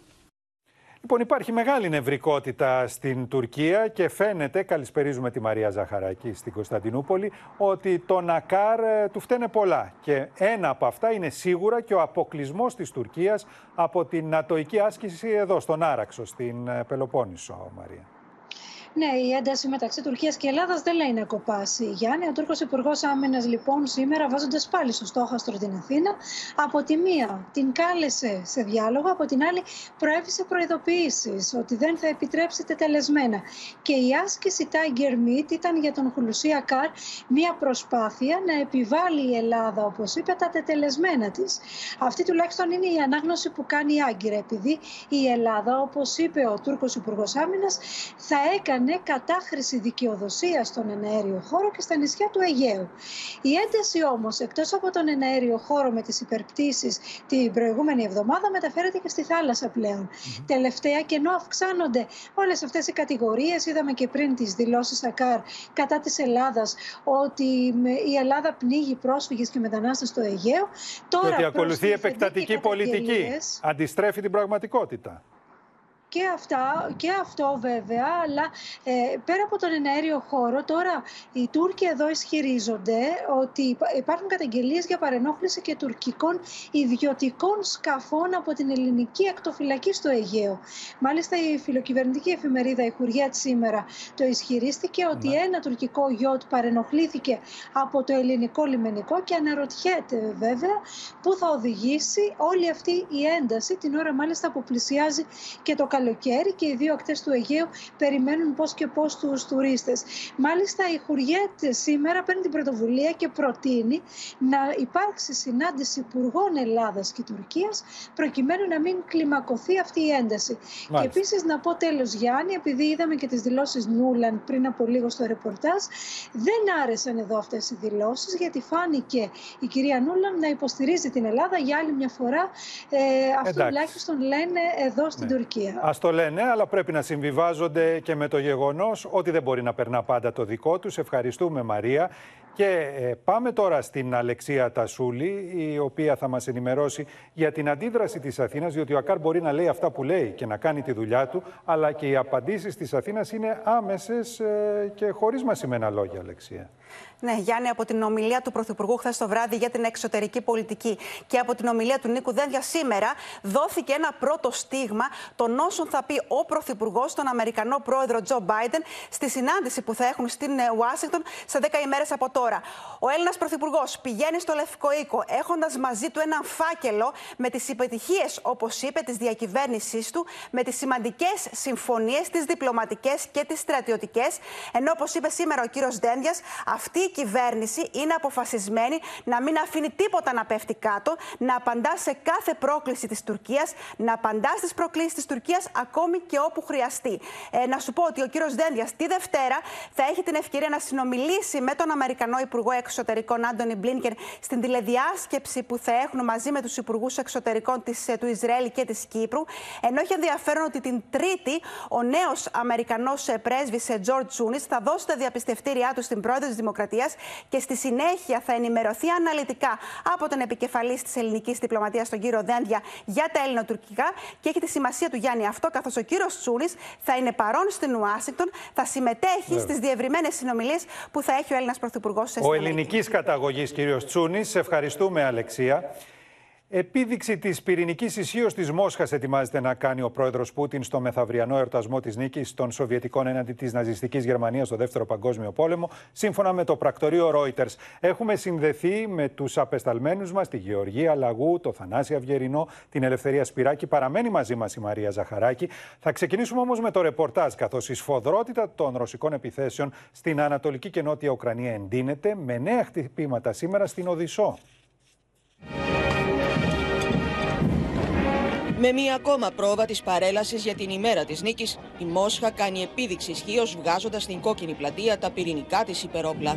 Λοιπόν, υπάρχει μεγάλη νευρικότητα στην Τουρκία και φαίνεται, καλησπερίζουμε τη Μαρία Ζαχαράκη στην Κωνσταντινούπολη, ότι το Νακάρ ε, του φταίνε πολλά. Και ένα από αυτά είναι σίγουρα και ο αποκλεισμός της Τουρκίας από την νατοική άσκηση εδώ, στον Άραξο, στην ε, Πελοπόννησο, Μαρία. Ναι, η ένταση μεταξύ Τουρκίας και Ελλάδας δεν λέει να κοπάσει. Γιάννη, ο Τούρκος Υπουργός Άμυνας, λοιπόν, σήμερα βάζοντας πάλι στο στόχαστρο την Αθήνα, από τη μία την κάλεσε σε διάλογο, από την άλλη προέβησε προειδοποιήσει ότι δεν θα επιτρέψει τετελεσμένα. Και η άσκηση Tiger Meat ήταν για τον Χουλουσία Καρ μία προσπάθεια να επιβάλλει η Ελλάδα, όπως είπε, τα τετελεσμένα της. Αυτή τουλάχιστον είναι η ανάγνωση που κάνει η Άγκυρα, επειδή η Ελλάδα, όπως είπε ο Τούρκος Υπουργός Άμυνας, θα έκανε έκανε κατάχρηση δικαιοδοσίας στον εναέριο χώρο και στα νησιά του Αιγαίου. Η ένταση όμως, εκτός από τον εναέριο χώρο με τις υπερπτήσεις την προηγούμενη εβδομάδα, μεταφέρεται και στη θάλασσα πλέον. Mm-hmm. Τελευταία, και ενώ αυξάνονται όλες αυτές οι κατηγορίες, είδαμε και πριν τις δηλώσεις ΑΚΑΡ κατά της Ελλάδας ότι η Ελλάδα πνίγει πρόσφυγες και μετανάστες στο Αιγαίο. Τώρα και ότι ακολουθεί επεκτατική πολιτική. Αντιστρέφει την πραγματικότητα και, αυτά, και αυτό βέβαια, αλλά ε, πέρα από τον εναέριο χώρο, τώρα οι Τούρκοι εδώ ισχυρίζονται ότι υπάρχουν καταγγελίες για παρενόχληση και τουρκικών ιδιωτικών σκαφών από την ελληνική ακτοφυλακή στο Αιγαίο. Μάλιστα η φιλοκυβερνητική εφημερίδα η Χουριέτ σήμερα το ισχυρίστηκε ότι ναι. ένα τουρκικό γιότ παρενοχλήθηκε από το ελληνικό λιμενικό και αναρωτιέται βέβαια πού θα οδηγήσει όλη αυτή η ένταση την ώρα μάλιστα που πλησιάζει και το καλοκαίρι και οι δύο ακτές του Αιγαίου περιμένουν πώς και πώς τους τουρίστες. Μάλιστα η Χουριέτ σήμερα παίρνει την πρωτοβουλία και προτείνει να υπάρξει συνάντηση υπουργών Ελλάδας και Τουρκίας προκειμένου να μην κλιμακωθεί αυτή η ένταση. Μάλιστα. Και επίσης να πω τέλος Γιάννη, επειδή είδαμε και τις δηλώσεις Νούλαν πριν από λίγο στο ρεπορτάζ, δεν άρεσαν εδώ αυτές οι δηλώσεις γιατί φάνηκε η κυρία Νούλαν να υποστηρίζει την Ελλάδα για άλλη μια φορά. Ε, αυτό τουλάχιστον λένε εδώ στην ναι. Τουρκία. Α το λένε, αλλά πρέπει να συμβιβάζονται και με το γεγονός ότι δεν μπορεί να περνά πάντα το δικό τους. Ευχαριστούμε, Μαρία. Και ε, πάμε τώρα στην Αλεξία Τασούλη, η οποία θα μας ενημερώσει για την αντίδραση της Αθήνας, διότι ο Ακάρ μπορεί να λέει αυτά που λέει και να κάνει τη δουλειά του, αλλά και οι απαντήσεις της Αθήνας είναι άμεσες ε, και χωρίς μασημένα λόγια, Αλεξία. Ναι, Γιάννη, από την ομιλία του Πρωθυπουργού χθες το βράδυ για την εξωτερική πολιτική και από την ομιλία του Νίκου Δένδια σήμερα, δόθηκε ένα πρώτο στίγμα των όσων θα πει ο Πρωθυπουργός στον Αμερικανό πρόεδρο Τζο Μπάιντεν στη συνάντηση που θα έχουν στην ε, Ουάσιγκτον σε 10 ημέρες από τώρα. Ο Έλληνας Πρωθυπουργός πηγαίνει στο Λευκό Οίκο έχοντας μαζί του ένα φάκελο με τις επιτυχίες, όπως είπε, της διακυβέρνησής του, με τις σημαντικές συμφωνίες, τις διπλωματικές και τις στρατιωτικές. Ενώ, όπως είπε σήμερα ο κύριος Δένδιας, αυτή η κυβέρνηση είναι αποφασισμένη να μην αφήνει τίποτα να πέφτει κάτω, να απαντά σε κάθε πρόκληση της Τουρκίας, να απαντά στις προκλήσεις της Τουρκίας ακόμη και όπου χρειαστεί. Ε, να σου πω ότι ο κύριος Δένδιας τη Δευτέρα θα έχει την ευκαιρία να συνομιλήσει με τον Αμερικανό Υπουργό Εξωτερικών Άντωνι Μπλίνκερ στην τηλεδιάσκεψη που θα έχουν μαζί με τους Υπουργούς Εξωτερικών της, ε, του Ισραήλ και της Κύπρου. Ενώ έχει ενδιαφέρον ότι την Τρίτη ο νέος Αμερικανός ε, πρέσβης Τζορτ Τζούνι θα δώσει τα διαπιστευτήριά του στην πρόεδρο της Δημοκρατίας και στη συνέχεια θα ενημερωθεί αναλυτικά από τον επικεφαλής της ελληνικής διπλωματίας, τον κύριο Δένδια, για τα ελληνοτουρκικά και έχει τη σημασία του Γιάννη αυτό, καθώς ο κύριος Τσούνης θα είναι παρόν στην Ουάσιγκτον, θα συμμετέχει στις διευρυμένες συνομιλίες που θα έχει ο Έλληνας Πρωθυπουργός Ο ελληνικής καταγωγής κύριος Τσούνης, ευχαριστούμε, Αλεξία. Επίδειξη της πυρηνικής ισχύως της Μόσχας ετοιμάζεται να κάνει ο πρόεδρος Πούτιν στο μεθαυριανό εορτασμό της νίκης των Σοβιετικών έναντι της ναζιστικής Γερμανίας στο Δεύτερο Παγκόσμιο Πόλεμο, σύμφωνα με το πρακτορείο Reuters. Έχουμε συνδεθεί με τους απεσταλμένους μας, τη Γεωργία Λαγού, το Θανάση Αυγερινό, την Ελευθερία Σπυράκη. Παραμένει μαζί μας η Μαρία Ζαχαράκη. Θα ξεκινήσουμε όμως με το ρεπορτάζ, καθώς η σφοδρότητα των ρωσικών επιθέσεων στην Ανατολική και Νότια Ουκρανία εντείνεται με νέα χτυπήματα σήμερα στην Οδυσσό. Με μία ακόμα πρόβα της παρέλασης για την ημέρα της νίκης, η Μόσχα κάνει επίδειξη ισχύω βγάζοντας στην κόκκινη πλατεία τα πυρηνικά της υπερόπλα.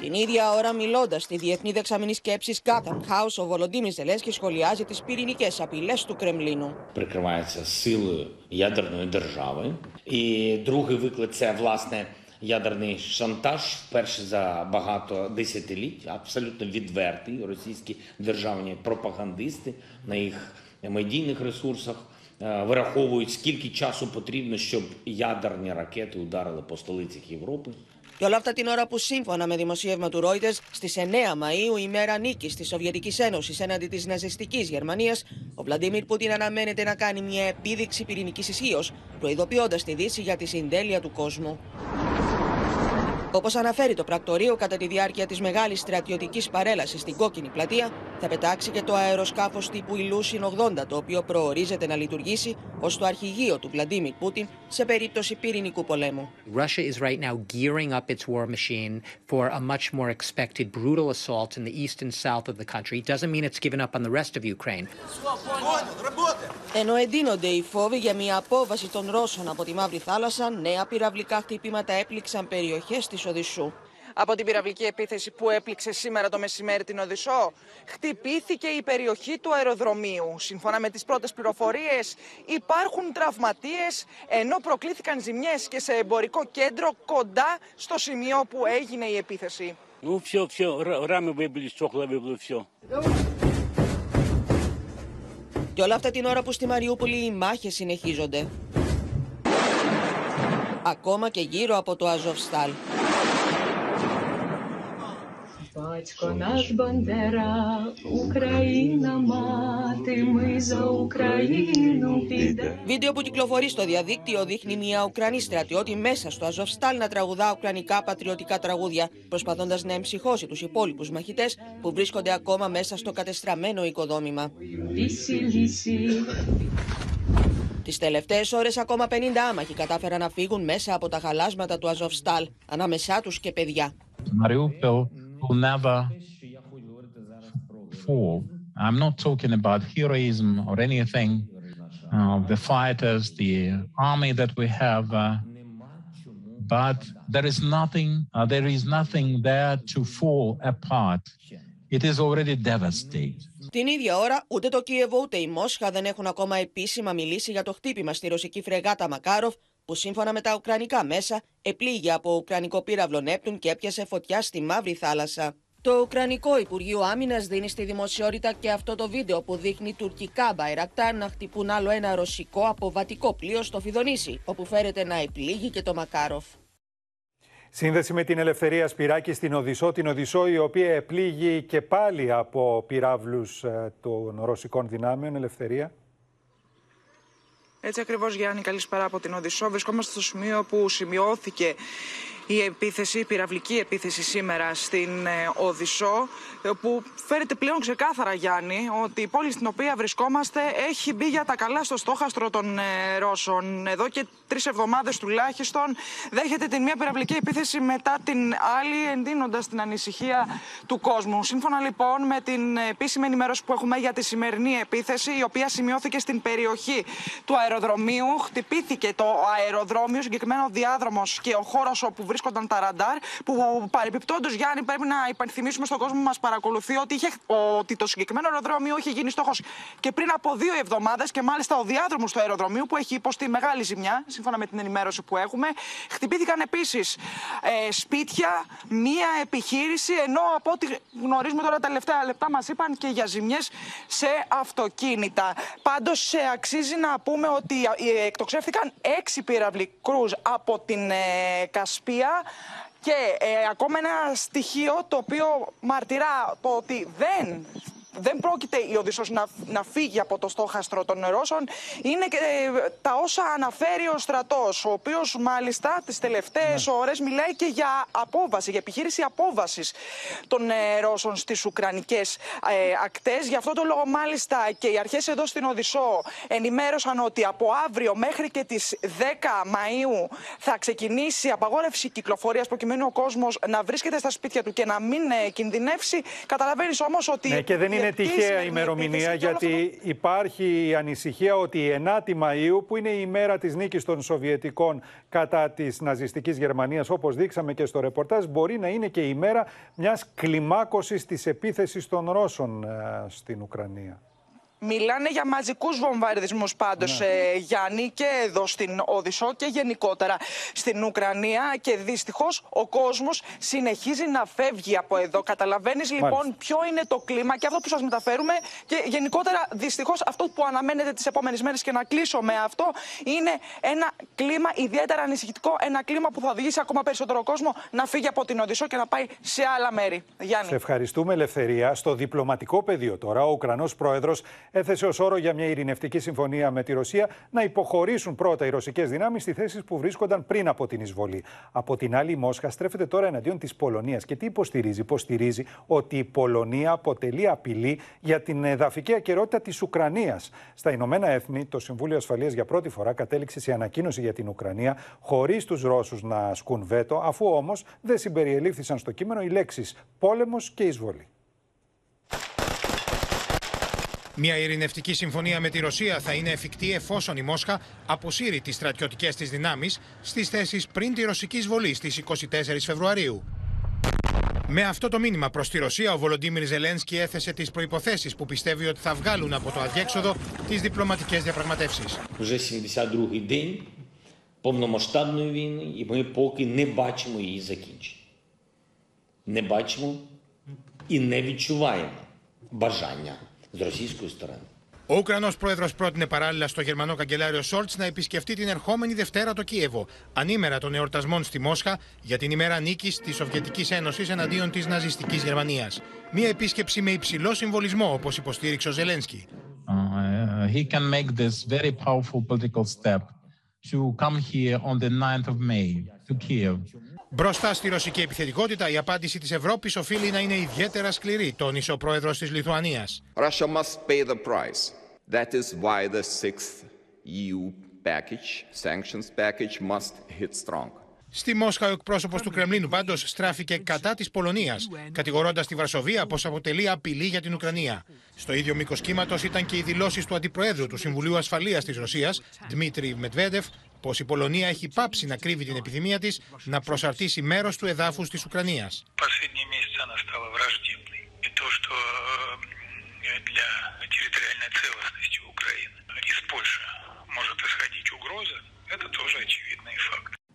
Την ίδια ώρα, μιλώντα στη Διεθνή Δεξαμενή Σκέψη Gotham House, ο Βολοντίμι Ζελέσκι σχολιάζει τι πυρηνικέ απειλέ του Κρεμλίνου. Прикривається силою ядерної держави. І другий виклик це власне ядерний шантаж, перший за багато десятиліть, абсолютно відвертий. Російські державні пропагандисти на їх медійних ресурсах е, вираховують, скільки часу потрібно, щоб ядерні ракети ударили по столицях Європи. Και όλα αυτά την ώρα που σύμφωνα με δημοσίευμα του Reuters στις 9 Μαΐου, ημέρα νίκης της Σοβιετικής Ένωσης έναντι της ναζιστικής Γερμανίας, ο Βλαντίμιρ Πούτιν αναμένεται να κάνει μια επίδειξη πυρηνικής ισχύως, προειδοποιώντας τη Δύση για τη συντέλεια του κόσμου. Όπως αναφέρει το πρακτορείο, κατά τη διάρκεια της μεγάλης στρατιωτικής παρέλασης στην κόκκινη πλατεία, θα πετάξει και το αεροσκάφος τύπου Ηλούσιν 80, το οποίο προορίζεται να λειτουργήσει ως το αρχηγείο του Βλαντίμιρ Πούτιν σε περίπτωση πυρηνικού πολέμου. Russia is right now gearing up its war machine for a much more expected brutal assault in the east and south of the country. It doesn't mean it's given up on the rest of Ukraine. Ενώ εντείνονται οι φόβοι για μια απόβαση των Ρώσων από τη Μαύρη Θάλασσα, νέα πυραυλικά χτυπήματα έπληξαν περιοχές της Οδυσσού Από την πυραυλική επίθεση που έπληξε σήμερα το μεσημέρι την Οδυσσό, χτυπήθηκε η περιοχή του αεροδρομίου. Σύμφωνα με τις πρώτες πληροφορίες, υπάρχουν τραυματίες, ενώ προκλήθηκαν ζημιές και σε εμπορικό κέντρο κοντά στο σημείο που έγινε η επίθεση. Ну, все, все, рамы выбили, стекла выбило, все. Και όλα αυτά την ώρα που στη Μαριούπολη οι μάχες συνεχίζονται. Ακόμα και γύρω από το Αζοβστάλ. Батько наш Бандера, Україна мати, ми за Україну підемо. Βίντεο που κυκλοφορεί στο διαδίκτυο δείχνει μια Ουκρανή στρατιώτη μέσα στο Αζοφστάλ να τραγουδά ουκρανικά πατριωτικά τραγούδια, προσπαθώντα να εμψυχώσει του υπόλοιπου μαχητέ που βρίσκονται ακόμα μέσα στο κατεστραμμένο οικοδόμημα. Лісі, лісі, Τι τελευταίε ώρε, ακόμα 50 άμαχοι κατάφεραν να φύγουν μέσα από τα χαλάσματα του Αζοφστάλ, ανάμεσά του και παιδιά. Mariupol will never fall. I'm not talking about heroism or anything. Uh, the fighters, the army that we have, uh, but there is nothing. Uh, there is nothing there to fall apart. It is already devastated. Την ίδια ώρα, ούτε το Κίεβο ούτε η Μόσχα δεν έχουν ακόμα επίσημα μιλήσει για το χτύπημα στη ρωσική φρεγάτα Μακάροφ, που σύμφωνα με τα ουκρανικά μέσα επλήγει από ουκρανικό πύραυλο Νέπτουν και έπιασε φωτιά στη Μαύρη Θάλασσα. Το Ουκρανικό Υπουργείο Άμυνας δίνει στη δημοσιότητα και αυτό το βίντεο που δείχνει τουρκικά μπαϊρακτάρ να χτυπούν άλλο ένα ρωσικό αποβατικό πλοίο στο Φιδονήσι, όπου φέρεται να επλήγει και το Μακάροφ. Σύνδεση με την Ελευθερία Σπυράκη στην Οδυσσό, την Οδυσσό η οποία επλήγει και πάλι από πυράβλους ε, των ρωσικών δυνάμεων. Ελευθερία. Έτσι ακριβώς, Γιάννη, καλησπέρα από την Οδυσσό. Βρισκόμαστε στο σημείο που σημειώθηκε η επίθεση, η πυραυλική επίθεση σήμερα στην ε, Οδυσσό, που φέρεται πλέον ξεκάθαρα, Γιάννη, ότι η πόλη στην οποία βρισκόμαστε έχει μπει για τα καλά στο στόχαστρο των ε, Ρώσων. Εδώ και τρεις εβδομάδες τουλάχιστον δέχεται την μία πυραυλική επίθεση μετά την άλλη, εντείνοντας την ανησυχία του κόσμου. Σύμφωνα λοιπόν με την επίσημη ενημέρωση που έχουμε για τη σημερινή επίθεση, η οποία σημειώθηκε στην περιοχή του αεροδρομίου, χτυπήθηκε το αεροδρόμιο, συγκεκριμένο διάδρομος και ο χώρος όπου βρίσκονταν τα ραντάρ, που παρεμπιπτόντως Γιάννη πρέπει να υπενθυμίσουμε στον κόσμο που μας παρακολουθεί ότι, είχε, ότι το συγκεκριμένο αεροδρόμιο είχε γίνει στόχος και πριν από δύο εβδομάδες και μάλιστα ο διάδρομος του αεροδρομίου που έχει υποστεί μεγάλη ζημιά, σύμφωνα με την ενημέρωση που έχουμε. Χτυπήθηκαν επίσης ε, σπίτια, μία επιχείρηση, ενώ από ό,τι γνωρίζουμε τώρα τα τελευταία λεπτά μας είπαν και για ζημιές σε αυτοκίνητα. Πάντως ε, αξίζει να πούμε ότι ε, εκτοξεύτηκαν έξι πυραυλικρούς από την ε, Κασπία Και ε, ακόμα ένα στοιχείο το οποίο μαρτυρά το ότι δεν δεν πρόκειται η Οδυσσός να, να φύγει από το στόχαστρο των Ρώσων. Είναι και ε, τα όσα αναφέρει ο στρατός, ο οποίος μάλιστα τις τελευταίες Ναι. ώρες μιλάει και για απόβαση, για επιχείρηση απόβασης των ε, Ρώσων στις Ουκρανικές ε, ακτές. Γι' αυτό το λόγο μάλιστα και οι αρχές εδώ στην Οδυσσό ενημέρωσαν ότι από αύριο μέχρι και τις 10 Μαΐου θα ξεκινήσει απαγόρευση κυκλοφορίας προκειμένου ο κόσμος να βρίσκεται στα σπίτια του και να μην ε, κινδυνεύσει. Καταλαβαίνεις όμως ότι... Ναι, και δεν η είναι επίσημη τυχαία ημερομηνία, επίθεση και όλο αυτό γιατί υπάρχει η ανησυχία ότι η 9η Μαΐου, που είναι η μέρα της νίκης των Σοβιετικών κατά της ναζιστικής Γερμανίας, όπως δείξαμε και στο ρεπορτάζ, μπορεί να είναι και η μέρα μιας κλιμάκωσης της επίθεσης των Ρώσων ε, στην Ουκρανία. Μιλάνε για μαζικούς βομβαρδισμούς πάντως, Ναι. ε, Γιάννη, και εδώ στην Οδυσσό και γενικότερα στην Ουκρανία και δυστυχώς ο κόσμος συνεχίζει να φεύγει από εδώ. Καταλαβαίνεις λοιπόν Μάλιστα. ποιο είναι το κλίμα και αυτό που σας μεταφέρουμε και γενικότερα δυστυχώς αυτό που αναμένεται τις επόμενες μέρες και να κλείσω με αυτό είναι ένα κλίμα ιδιαίτερα ανησυχητικό, ένα κλίμα που θα οδηγήσει ακόμα περισσότερο κόσμο να φύγει από την Οδυσσό και να πάει σε άλλα μέρη. Γιάννη. Σε ευχαριστούμε, Ελευθερία. Στο διπλωματικό πεδίο τώρα, ο Ουκρανός πρόεδρος έθεσε ως όρο για μια ειρηνευτική συμφωνία με τη Ρωσία να υποχωρήσουν πρώτα οι ρωσικές δυνάμεις στις θέσεις που βρίσκονταν πριν από την εισβολή. Από την άλλη, η Μόσχα στρέφεται τώρα εναντίον της Πολωνίας. Και τι υποστηρίζει, υποστηρίζει ότι η Πολωνία αποτελεί απειλή για την εδαφική ακαιρότητα της Ουκρανίας. Στα Ηνωμένα Έθνη, το Συμβούλιο Ασφαλείας για πρώτη φορά κατέληξε σε ανακοίνωση για την Ουκρανία, χωρίς τους Ρώσους να ασκούν βέτο, αφού όμως δεν συμπεριελήφθησαν στο κείμενο οι λέξεις πόλεμος και εισβολή. Μια ειρηνευτική συμφωνία με τη Ρωσία θα είναι εφικτή εφόσον η Μόσχα αποσύρει τις στρατιωτικές της δυνάμεις στις θέσεις πριν τη ρωσική εισβολή στις 24 Φεβρουαρίου. Με αυτό το μήνυμα προς τη Ρωσία, ο Βολοντίμιρ Ζελένσκι έθεσε τις προϋποθέσεις που πιστεύει ότι θα βγάλουν από το αδιέξοδο τις διπλωματικές διαπραγματεύσεις. Вже 72-й день повномасштабної війни, і ми поки не бачимо її закінчення. Не бачимо і не відчуваємо бажання з російської сторони. Ο Ουκρανός πρόεδρος πρότεινε παράλληλα στο Γερμανό καγκελάριο Σόλτς να επισκεφτεί την ερχόμενη Δευτέρα το Κίεβο, ανήμερα των εορτασμών στη Μόσχα για την ημέρα νίκης της Σοβιετικής Ένωσης εναντίον της ναζιστικής Γερμανίας. Μία επίσκεψη με υψηλό συμβολισμό, όπως υποστήριξε ο Ζελένσκι. Uh, he can make this very powerful political step to come here on the 9th of May to Kiev. Μπροστά στη ρωσική επιθετικότητα, η απάντηση της Ευρώπης οφείλει να είναι ιδιαίτερα σκληρή, τόνισε ο πρόεδρος της Λιθουανίας. Russia must pay the price. That is why the sixth EU package, sanctions package, must hit strong. Στη Μόσχα, ο εκπρόσωπος του Κρεμλίνου πάντως στράφηκε κατά της Πολωνίας, κατηγορώντας τη Βαρσοβία πως αποτελεί απειλή για την Ουκρανία. Στο ίδιο μήκος κύματος ήταν και οι δηλώσεις του Αντιπροέδρου του Συμβουλίου Ασφαλείας της Ρωσίας, Δημήτρη Μετβέντεφ, πως η Πολωνία έχει πάψει να κρύβει την επιθυμία της να προσαρτήσει μέρος του εδάφους της Ουκρανίας.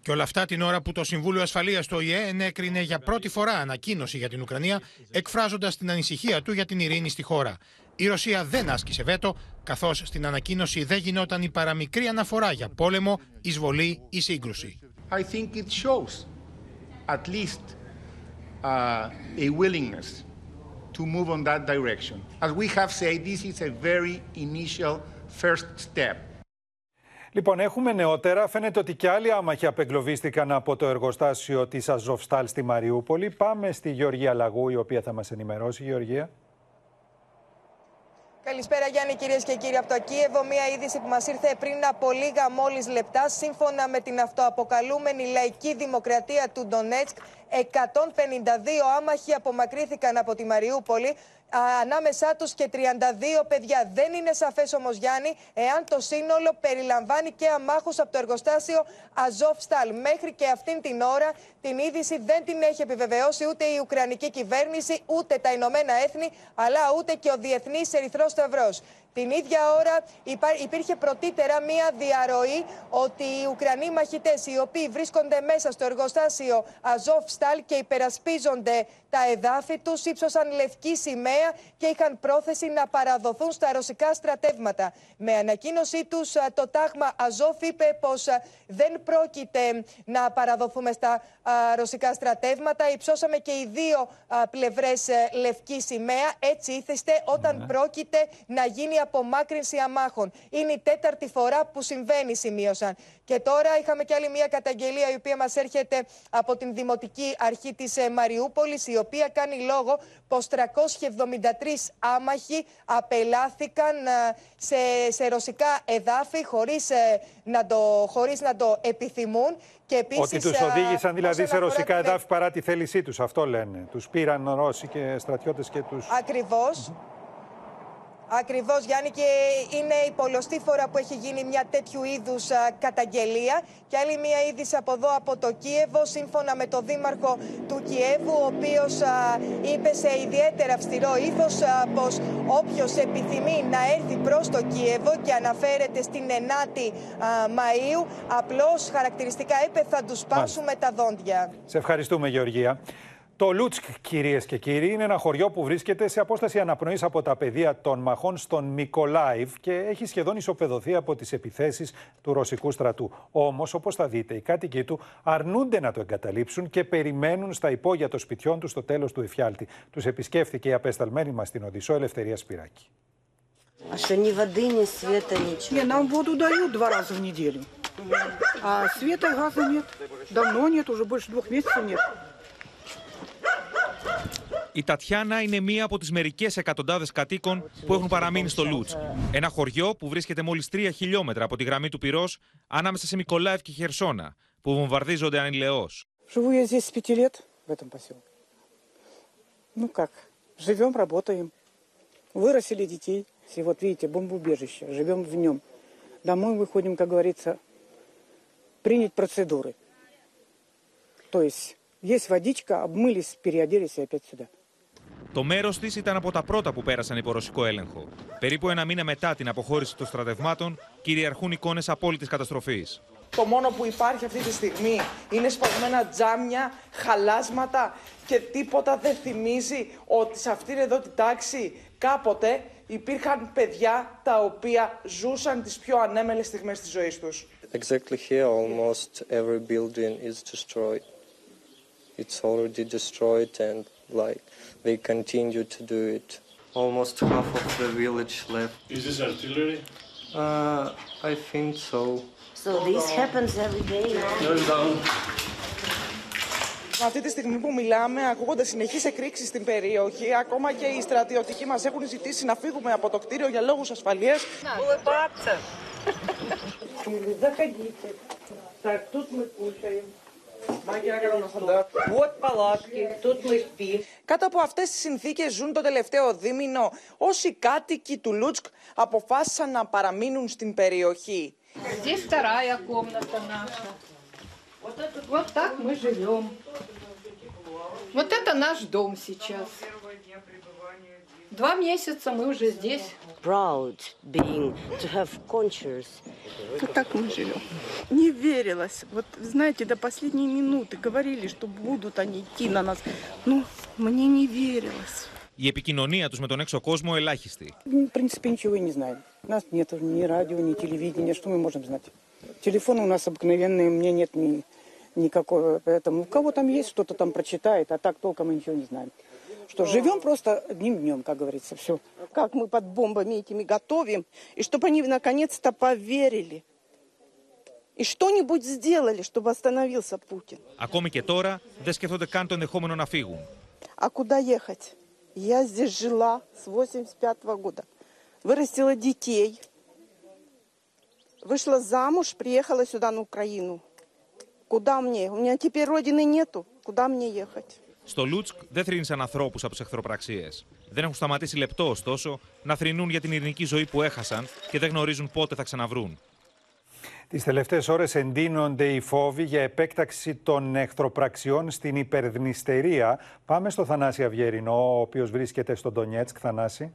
Και όλα αυτά την ώρα που το Συμβούλιο Ασφαλείας του ΟΗΕ ενέκρινε για πρώτη φορά ανακοίνωση για την Ουκρανία, εκφράζοντας την ανησυχία του για την ειρήνη στη χώρα. Η Ρωσία δεν άσκησε βέτο, καθώς στην ανακοίνωση δεν γινόταν η παραμικρή αναφορά για πόλεμο, εισβολή ή σύγκρουση. I think it shows at least uh, a willingness to move on that direction. As we have said, this is a very initial first step. Λοιπόν, έχουμε νεότερα. Φαίνεται ότι και άλλοι άμαχοι απεγκλωβίστηκαν από το εργοστάσιο της Αζοφστάλ στη Μαριούπολη. Πάμε στη Γεωργία Λαγού, η οποία θα μας ενημερώσει. Γεωργία. Καλησπέρα Γιάννη κυρίες και κύριοι από το Κίεβο. Μία είδηση που μας ήρθε πριν από λίγα μόλις λεπτά. Σύμφωνα με την αυτοαποκαλούμενη λαϊκή δημοκρατία του Ντονέτσκ, 152 άμαχοι απομακρύθηκαν από τη Μαριούπολη. Α, ανάμεσά τους και 32 παιδιά. Δεν είναι σαφές όμως Γιάννη εάν το σύνολο περιλαμβάνει και αμάχους από το εργοστάσιο Αζόφσταλ. Μέχρι και αυτήν την ώρα την είδηση δεν την έχει επιβεβαιώσει ούτε η Ουκρανική κυβέρνηση ούτε τα Ηνωμένα Έθνη αλλά ούτε και ο Διεθνής Ερυθρός Σταυρός. Την ίδια ώρα υπήρχε πρωτήτερα μία διαρροή ότι οι Ουκρανοί μαχητές οι οποίοι βρίσκονται μέσα στο εργοστάσιο Αζόφσταλ και υπερασπίζονται τα εδάφη τους ύψωσαν λευκή σημαία και είχαν πρόθεση να παραδοθούν στα ρωσικά στρατεύματα. Με ανακοίνωσή τους το τάγμα Αζόφ είπε πως δεν πρόκειται να παραδοθούμε στα ρωσικά στρατεύματα. Υψώσαμε και οι δύο πλευρές ε, λευκή σημαία. Έτσι ήθεστε όταν ναι. πρόκειται να γίνει απομάκρυνση αμάχων. Είναι η τέταρτη φορά που συμβαίνει, σημείωσαν. Και τώρα είχαμε και άλλη μια καταγγελία η οποία μας έρχεται από την Δημοτική Αρχή της ε, Μαριούπολης η οποία κάνει λόγο πως 373 άμαχοι απελάθηκαν ε, σε, σε ρωσικά εδάφη χωρίς, να το, χωρίς να το επιθυμούν. Και επίσης, Ότι τους οδήγησαν δηλαδή σε ρωσικά εδάφη παρά τη θέλησή τους, αυτό λένε. Τους πήραν Ρώσοι και στρατιώτες και τους... Ακριβώς. Ακριβώς, Γιάννη, και είναι η πολλωστή φορά που έχει γίνει μια τέτοιου είδους καταγγελία. Και άλλη μια είδηση από εδώ, από το Κίεβο, σύμφωνα με τον Δήμαρχο του Κιέβου, ο οποίος είπε σε ιδιαίτερα αυστηρό ύφος πως όποιος επιθυμεί να έρθει προς το Κίεβο και αναφέρεται στην 9η Μαου, απλώς χαρακτηριστικά είπε θα τους σπάσουμε τα δόντια. Σε ευχαριστούμε, Γεωργία. Το Λούτσκ, κυρίε και κύριοι, είναι ένα χωριό που βρίσκεται σε απόσταση αναπνοή από τα πεδία των μαχών στον Μικολάιβ και έχει σχεδόν ισοπεδωθεί από τι επιθέσει του ρωσικού στρατού. Όμω, όπω θα δείτε, οι κάτοικοι του αρνούνται να το εγκαταλείψουν και περιμένουν στα υπόγεια των σπιτιών του στο τέλο του εφιάλτη. Του επισκέφθηκε η απεσταλμένη μα στην Οδυσσό Ελευθερία Σπυράκη. А что ни воды, ни света, ничего? Не, нам воду дают два раза в неделю. А света и газа нет. Давно нет, уже больше двух месяцев нет. Η Τατιάνα είναι μία από τι μερικέ εκατοντάδε κατοίκων που έχουν παραμείνει στο Λούτ. Ένα χωριό που βρίσκεται μόλι 3 χιλιόμετρα από τη γραμμή του πυρό ανάμεσα σε Μικολάευ και Χερσόνα, που βομβαρδίζονται ανηλαιώ. Живу я здесь с пяти лет в этом поселке. Ну как, живем, работаем. Вырастили детей. И вот видите, бомбоубежище, живем в нем. Домой выходим, как говорится, принять процедуры. То есть есть водичка, обмылись, переоделись и опять сюда. Το μέρος της ήταν από τα πρώτα που πέρασαν υπό ρωσικό έλεγχο. Περίπου ένα μήνα μετά την αποχώρηση των στρατευμάτων, κυριαρχούν εικόνες απόλυτης καταστροφής. Το μόνο που υπάρχει αυτή τη στιγμή είναι σπασμένα τζάμια, χαλάσματα και τίποτα δεν θυμίζει ότι σε αυτήν εδώ τη τάξη κάποτε υπήρχαν παιδιά τα οποία ζούσαν τις πιο ανέμελες στιγμές της ζωής τους. Exactly here almost every building is destroyed. It's already destroyed and like they continue to do it. Almost half of the village left. Is this artillery? Uh, I think so. So this happens every day. down. Αυτή τη στιγμή που μιλάμε, ακούγονται συνεχεί εκρήξει στην περιοχή. Ακόμα και οι στρατιωτικοί μα έχουν ζητήσει να φύγουμε από το κτίριο για λόγου ασφαλεία. Заходите. Так, тут мы кушаем. Κάτω από αυτές τις συνθήκες ζουν το τελευταίο δίμηνο όσοι κάτοικοι του Λούτσκ αποφάσισαν να παραμείνουν στην περιοχή. Здесь вторая комната наша. Вот так мы живем. Вот это наш дом сейчас. Два месяца мы уже здесь. Proud being to have conscience. Вот так мы живем. Не верилось. Вот, знаете, до последней минуты говорили, что будут они идти на нас. Ну, мне не верилось. Η επικοινωνία του με τον έξω κόσμο ελάχιστη. В принципе, ничего и не знаем. У нас нет ни радио, ни телевидения. Что мы можем знать? Телефон у нас обыкновенный, у меня нет ни, никакого. Поэтому у кого там есть, что-то там прочитает, а так толком мы ничего не знаем. Что живем просто одним днем, как говорится, все. Как мы под бомбами этими готовим, и чтобы они наконец-то поверили. И что-нибудь сделали, чтобы остановился Путин. Ακόμη και τώρα δεν σκέφτονται καν το ενδεχόμενο να фигу. А куда ехать? Я здесь жила с 85 -го года. Вырастила детей. Вышла замуж, приехала сюда на Украину. Куда мне? У меня теперь родины нету. Куда мне ехать? Στο Λούτσκ δεν θρύνησαν ανθρώπου από τις εχθροπραξίες. Δεν έχουν σταματήσει λεπτό, ωστόσο, να θρυνούν για την ειρηνική ζωή που έχασαν και δεν γνωρίζουν πότε θα ξαναβρούν. Τις τελευταίες ώρες εντείνονται οι φόβοι για επέκταξη των εχθροπραξιών στην υπερδνηστερία. Πάμε στο Θανάση Αυγερινό, ο οποίος βρίσκεται στο Ντονιέτσκ. Θανάση.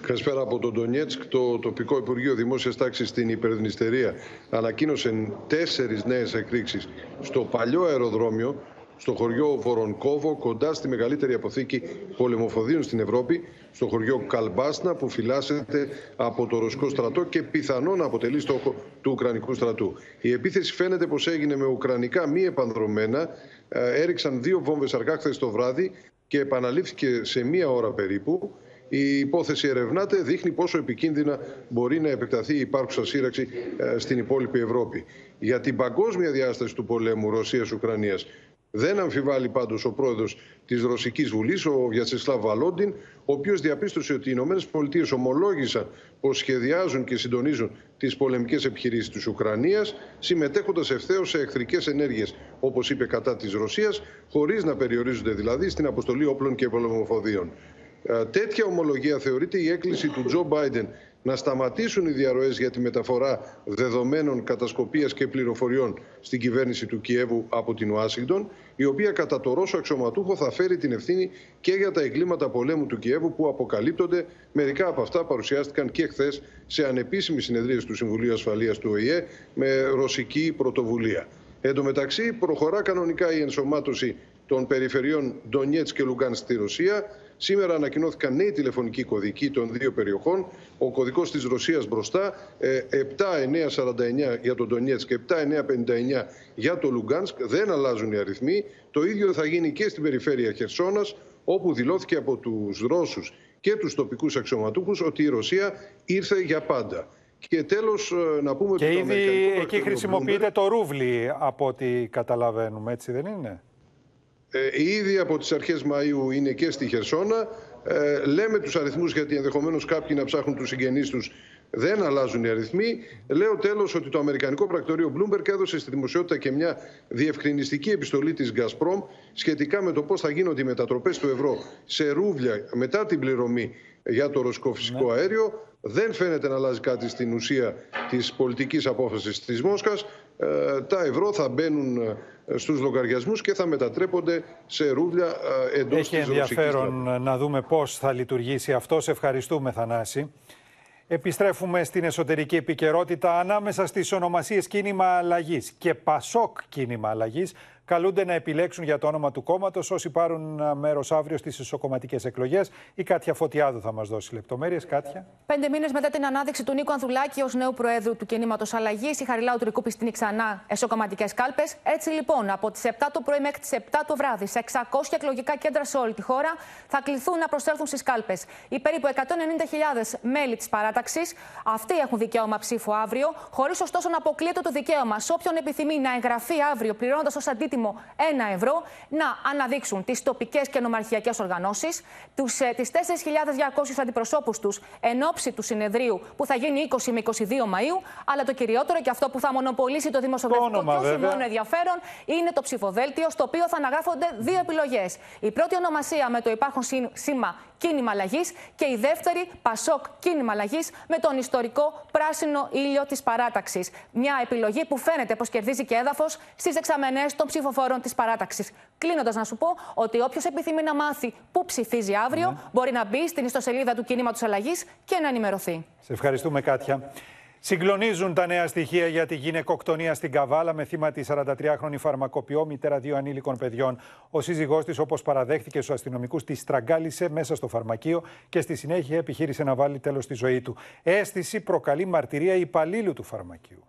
Καλησπέρα από τον Ντονιέτσκ. Το τοπικό Υπουργείο Δημόσιας Τάξης στην Υπερδνηστερία ανακοίνωσε τέσσερις νέες εκρήξεις στο παλιό αεροδρόμιο, στο χωριό Βορονκόβο, κοντά στη μεγαλύτερη αποθήκη πολεμοφοδίων στην Ευρώπη, στο χωριό Καλμπάσνα, που φυλάσσεται από το ρωσικό στρατό και πιθανόν να αποτελεί στόχο του Ουκρανικού στρατού. Η επίθεση φαίνεται πως έγινε με ουκρανικά μη επανδρομένα. Ε, έριξαν δύο βόμβες αργά χθες το βράδυ και επαναλήφθηκε σε μία ώρα περίπου. Η υπόθεση ερευνάται, δείχνει πόσο επικίνδυνα μπορεί να επεκταθεί η υπάρχουσα σύραξη ε, στην υπόλοιπη Ευρώπη. Για την παγκόσμια διάσταση του πολέμου Ρωσίας-Ουκρανίας δεν αμφιβάλλει πάντως ο πρόεδρος της Ρωσικής Βουλής, ο Βιατσεσλάβ Βαλόντιν, ο οποίος διαπίστωσε ότι οι Ηνωμένες Πολιτείες ομολόγησαν πως σχεδιάζουν και συντονίζουν τις πολεμικές επιχειρήσεις της Ουκρανίας, συμμετέχοντας ευθέως σε εχθρικές ενέργειες, όπως είπε κατά της Ρωσίας, χωρίς να περιορίζονται δηλαδή στην αποστολή όπλων και πολεμοφοδίων. Ε, τέτοια ομολογία θεωρείται η έκκληση του Τζο Μπάιντεν να σταματήσουν οι διαρροές για τη μεταφορά δεδομένων κατασκοπίας και πληροφοριών στην κυβέρνηση του Κιέβου από την Ουάσιγκτον, η οποία κατά το Ρώσο αξιωματούχο θα φέρει την ευθύνη και για τα εγκλήματα πολέμου του Κιέβου που αποκαλύπτονται. Μερικά από αυτά παρουσιάστηκαν και χθες σε ανεπίσημη συνεδρία του Συμβουλίου Ασφαλείας του ΟΗΕ με ρωσική πρωτοβουλία. Εν τω μεταξύ, προχωρά κανονικά η ενσωμάτωση των περιφερειών Ντονιέτς και Λουγκάν στη Ρωσία. Σήμερα ανακοινώθηκαν νέοι τηλεφωνικοί κωδικοί των δύο περιοχών. Ο κωδικός της Ρωσίας μπροστά, 7949 ε, για τον Ντονιέτς και 7959 για το Λουγκάνσκ. Δεν αλλάζουν οι αριθμοί. Το ίδιο θα γίνει και στην περιφέρεια Χερσόνας, όπου δηλώθηκε από τους Ρώσους και τους τοπικούς αξιωματούχους ότι η Ρωσία ήρθε για πάντα. Και τέλος ε, να πούμε και ότι ήδη εκεί χρησιμοποιείται το ρούβλι από ό,τι καταλαβαίνουμε, έτσι δεν είναι; Ε, ήδη από τις αρχές Μαΐου είναι και στη Χερσόνα. Ε, λέμε τους αριθμούς γιατί ενδεχομένως κάποιοι να ψάχνουν τους συγγενείς τους δεν αλλάζουν οι αριθμοί. Λέω τέλος ότι το Αμερικανικό πρακτορείο Bloomberg έδωσε στη δημοσιότητα και μια διευκρινιστική επιστολή της Gazprom σχετικά με το πώς θα γίνονται οι μετατροπές του ευρώ σε ρούβλια μετά την πληρωμή για το ρωσικό φυσικό ναι. αέριο. Δεν φαίνεται να αλλάζει κάτι στην ουσία της πολιτικής απόφασης της Μόσχας. Ε, τα ευρώ θα μπαίνουν ε, στους λογαριασμούς και θα μετατρέπονται σε ρούβλια ε, εντός Έχει της ενδιαφέρον να δούμε πώς θα λειτουργήσει αυτό. Σε ευχαριστούμε Θανάση. Επιστρέφουμε στην εσωτερική επικαιρότητα ανάμεσα στις ονομασίες κίνημα αλλαγής και Πασόκ κίνημα αλλαγής καλούνται να επιλέξουν για το όνομα του κόμματος όσοι πάρουν μέρος αύριο στις ισοκομματικές εκλογές. Η Κάτια Φωτιάδου θα μας δώσει λεπτομέρειες. Κάτια. Πέντε μήνες μετά την ανάδειξη του Νίκο Ανδουλάκη ως νέου Προέδρου του κινήματος Αλλαγής, η Χαριλάου του Ρικού πιστίνει ξανά εσωκομματικές κάλπες. Έτσι λοιπόν, από τις 7 το πρωί μέχρι τις 7 το βράδυ, σε 600 εκλογικά κέντρα σε όλη τη χώρα, θα κληθούν να προσέλθουν στις κάλπες. Οι περίπου 190.000 μέλη της παράταξης, αυτοί έχουν δικαίωμα ψήφου αύριο, χωρίς ωστόσο να αποκλείεται το δικαίωμα σε όποιον επιθυμεί να εγγραφεί αύριο πληρώνοντας ως αντίτιμο πολύτιμο 1 ευρώ να αναδείξουν τις τοπικές και νομαρχιακές οργανώσεις, ε, τις 4.200 αντιπροσώπους τους εν ώψη του συνεδρίου που θα γίνει 20 με 22 Μαου, αλλά το κυριότερο και αυτό που θα μονοπολίσει το δημοσιογραφικό και όχι μόνο ενδιαφέρον είναι το ψηφοδέλτιο, στο οποίο θα αναγράφονται δύο επιλογές. Η πρώτη ονομασία με το υπάρχον σήμα κίνημα αλλαγής και η δεύτερη Πασόκ κίνημα αλλαγής με τον ιστορικό πράσινο ήλιο της παράταξης. Μια επιλογή που φαίνεται πως κερδίζει και έδαφος στις δεξαμενέ των ψηφοφόρων της παράταξης. Κλείνοντας, να σου πω ότι όποιος επιθυμεί να μάθει πού ψηφίζει αύριο ναι. μπορεί να μπει στην ιστοσελίδα του κινήματος αλλαγής και να ενημερωθεί. Σε ευχαριστούμε, Κάτια. Συγκλονίζουν τα νέα στοιχεία για τη γυναικοκτονία στην Καβάλα με θύμα τη 43χρονη φαρμακοποιό, μητέρα δύο ανήλικων παιδιών. Ο σύζυγός της, όπως παραδέχτηκε στους αστυνομικούς, τη στραγγάλισε μέσα στο φαρμακείο και στη συνέχεια επιχείρησε να βάλει τέλος στη ζωή του. Αίσθηση προκαλεί μαρτυρία υπαλλήλου του φαρμακείου.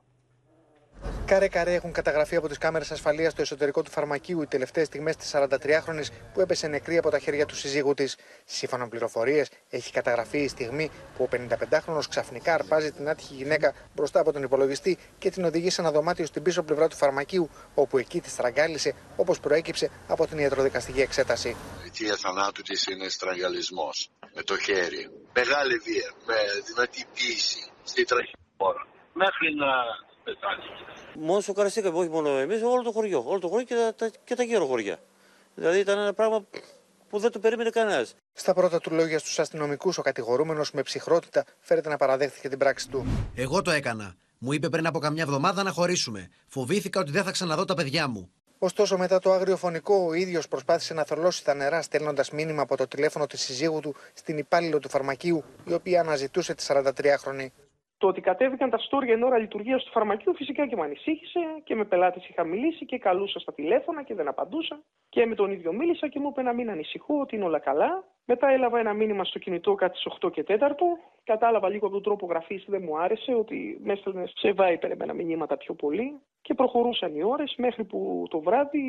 Καρέ-καρέ έχουν καταγραφεί από τις κάμερες ασφαλείας στο εσωτερικό του φαρμακείου οι τελευταίες στιγμές της 43χρονη που έπεσε νεκρή από τα χέρια του συζύγου της. Σύμφωνα με πληροφορίες, έχει καταγραφεί η στιγμή που ο 55χρονο ξαφνικά αρπάζει την άτυχη γυναίκα μπροστά από τον υπολογιστή και την οδηγεί σε ένα δωμάτιο στην πίσω πλευρά του φαρμακείου, όπου εκεί τη στραγγάλισε όπως προέκυψε από την ιατροδικαστική εξέταση. Η αιτία θανάτου της είναι στραγγαλισμός με το χέρι. Μεγάλη βία, με δυνατή πίεση στη τραχυπόρα. Μέχρι να πεθάνει. Μόνο σοκαριστήκαμε, όχι μόνο εμείς, όλο το χωριό. Όλο το χωριό και τα, και τα γύρω χωριά. Δηλαδή ήταν ένα πράγμα που δεν το περίμενε κανένας. Στα πρώτα του λόγια στους αστυνομικούς, ο κατηγορούμενος με ψυχρότητα φέρεται να παραδέχθηκε την πράξη του. Εγώ το έκανα. Μου είπε πριν από καμιά εβδομάδα να χωρίσουμε. Φοβήθηκα ότι δεν θα ξαναδώ τα παιδιά μου. Ωστόσο, μετά το άγριο φωνικό, ο ίδιος προσπάθησε να θολώσει τα νερά, στέλνοντας μήνυμα από το τηλέφωνο της συζύγου του στην υπάλληλο του φαρμακείου, η οποία αναζητούσε τη 43χρονη. Το ότι κατέβηκαν τα στόρια εν ώρα λειτουργίας του φαρμακείου φυσικά και με ανησύχησε και με πελάτες είχα μιλήσει και καλούσα στα τηλέφωνα και δεν απαντούσα. Και με τον ίδιο μίλησα και μου είπε να μην ανησυχώ, ότι είναι όλα καλά. Μετά έλαβα ένα μήνυμα στο κινητό κάτι στις 8 και 4. Κατάλαβα λίγο από τον τρόπο γραφής, δεν μου άρεσε ότι με έστελνε σε Viper εμένα μηνύματα πιο πολύ. Και προχωρούσαν οι ώρες μέχρι που το βράδυ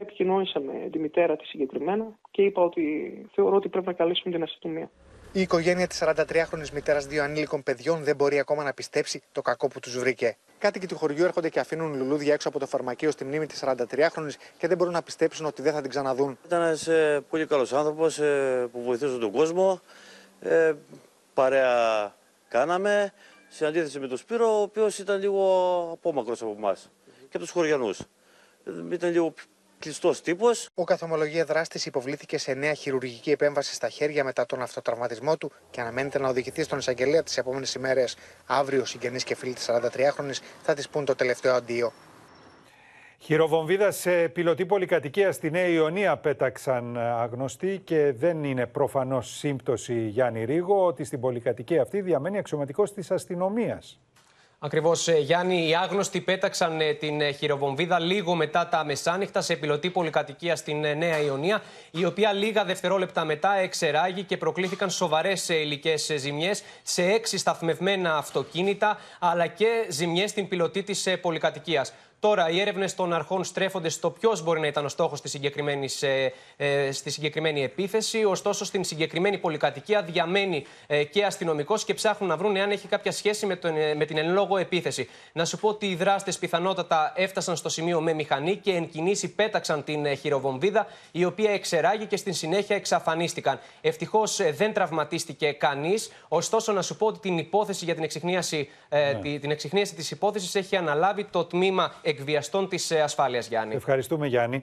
επικοινώνησα με τη μητέρα της συγκεκριμένα και είπα ότι θεωρώ ότι πρέπει να καλέσουμε την αστυνομία. Η οικογένεια της 43χρονη μητέρας δύο ανήλικων παιδιών δεν μπορεί ακόμα να πιστέψει το κακό που τους βρήκε. Κάτοικοι του χωριού έρχονται και αφήνουν λουλούδια έξω από το φαρμακείο στη μνήμη της 43χρονη και δεν μπορούν να πιστέψουν ότι δεν θα την ξαναδούν. Ήταν ένας ε, πολύ καλός άνθρωπος ε, που βοηθούσε τον κόσμο. Ε, παρέα κάναμε. Σε αντίθεση με τον Σπύρο, ο οποίος ήταν λίγο απόμακρος από εμάς και από τους χωριανούς. Ε, ήταν λίγο κλειστός τύπος. Ο καθομολογία δράστης υποβλήθηκε σε νέα χειρουργική επέμβαση στα χέρια μετά τον αυτοτραυματισμό του και αναμένεται να οδηγηθεί στον εισαγγελέα τις επόμενες ημέρες. Αύριο, συγγενείς και φίλοι της 43χρονη θα της πούν το τελευταίο αντίο. Χειροβομβίδα σε πιλωτή πολυκατοικία στη Νέα Ιωνία πέταξαν αγνωστοί και δεν είναι προφανώς σύμπτωση Γιάννη Ρίγο ότι στην πολυκατοικία αυτή διαμένει αξιωματικός της αστυνομίας. Ακριβώς, ε, Γιάννη, οι άγνωστοι πέταξαν ε, την ε, χειροβομβίδα λίγο μετά τα μεσάνυχτα σε πιλωτή πολυκατοικία στην Νέα Ιωνία, η οποία λίγα δευτερόλεπτα μετά εξεράγει και προκλήθηκαν σοβαρές υλικές ζημιές σε έξι σταθμευμένα αυτοκίνητα, αλλά και ζημιές στην πιλωτή της πολυκατοικίας. Τώρα, οι έρευνες των αρχών στρέφονται στο ποιος μπορεί να ήταν ο στόχος ε, ε, στη συγκεκριμένη επίθεση. Ωστόσο, στην συγκεκριμένη πολυκατοικία διαμένει ε, και αστυνομικός και ψάχνουν να βρουν εάν έχει κάποια σχέση με, τον, ε, με την εν λόγω επίθεση. Να σου πω ότι οι δράστες πιθανότατα έφτασαν στο σημείο με μηχανή και εν κινήσει πέταξαν την ε, χειροβομβίδα, η οποία εξεράγει και στην συνέχεια εξαφανίστηκαν. Ευτυχώς δεν τραυματίστηκε κανείς. Ωστόσο, να σου πω ότι την υπόθεση για την εξυχνίαση, ναι. την εξυχνίαση της υπόθεσης έχει αναλάβει το τμήμα εκβιαστών της ε, ασφάλειας, Γιάννη. Ευχαριστούμε, Γιάννη.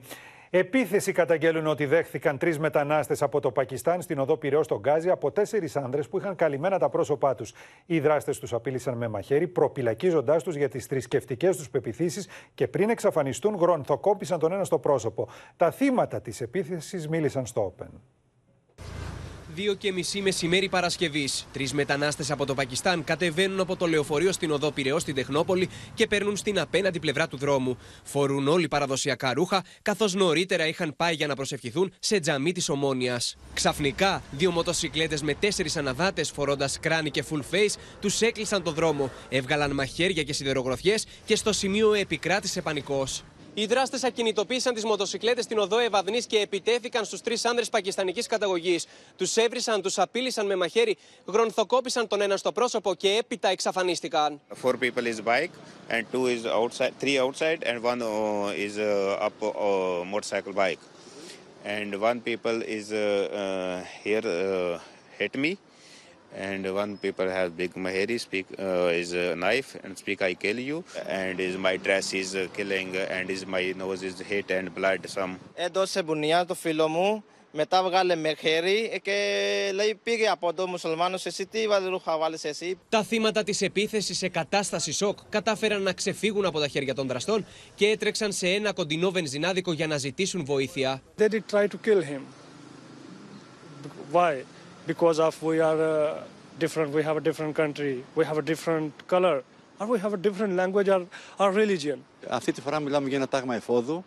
Επίθεση καταγγέλουν ότι δέχθηκαν τρεις μετανάστες από το Πακιστάν στην οδό Πυραιός στον Γκάζι από τέσσερις άνδρες που είχαν καλυμμένα τα πρόσωπά τους. Οι δράστες τους απείλησαν με μαχαίρι, προπυλακίζοντάς τους για τις θρησκευτικές τους πεπιθήσεις και πριν εξαφανιστούν, γρονθοκόπησαν τον ένα στο πρόσωπο. Τα θύματα της επίθεσης μίλησαν στο Open. Δύο και μισή μεσημέρι Παρασκευής. Τρεις μετανάστες από το Πακιστάν κατεβαίνουν από το λεωφορείο στην οδό Πυραιό στην Τεχνόπολη και παίρνουν στην απέναντι πλευρά του δρόμου. Φορούν όλοι παραδοσιακά ρούχα, καθώς νωρίτερα είχαν πάει για να προσευχηθούν σε τζαμί της Ομόνιας. Ξαφνικά, δύο μοτοσυκλέτες με τέσσερις αναδάτες φορώντας κράνη και full face τους έκλεισαν το δρόμο, έβγαλαν μαχαίρια και σιδερογροθιές και στο σημείο επικράτησε πανικός. Οι δράστες ακινητοποίησαν τις μοτοσυκλέτες στην οδό Ευαδνής και επιτέθηκαν στους τρεις άνδρες πακιστανικής καταγωγής. Τους έβρισαν, τους απείλησαν με μαχαίρι, γρονθοκόπησαν τον ένα στο πρόσωπο και έπειτα εξαφανίστηκαν. Four people is bike and two is outside, three outside and one uh, is uh, up uh, motorcycle bike. And one people is uh, uh, here uh, hit me. And one people has big maheri speak uh, is a knife and speak I kill you and is my dress is uh, killing and is my nose is hit and blood some. Έδωσε μπουνιά το φίλο μου, μετά βγάλε με χέρι και λέει πήγε από εδώ μουσουλμάνος εσύ τι ρούχα βάλεις εσύ; Τα θύματα της επίθεσης σε κατάσταση σοκ κατάφεραν να ξεφύγουν από τα χέρια των δραστών και έτρεξαν σε ένα κοντινό βενζινάδικο για να ζητήσουν βοήθεια. They did try to kill him. Why? Because of we are uh, different, we have a different country, we have a different color, or we have a different language or, or religion. Αυτή τη φορά μιλάμε για ένα τάγμα εφόδου.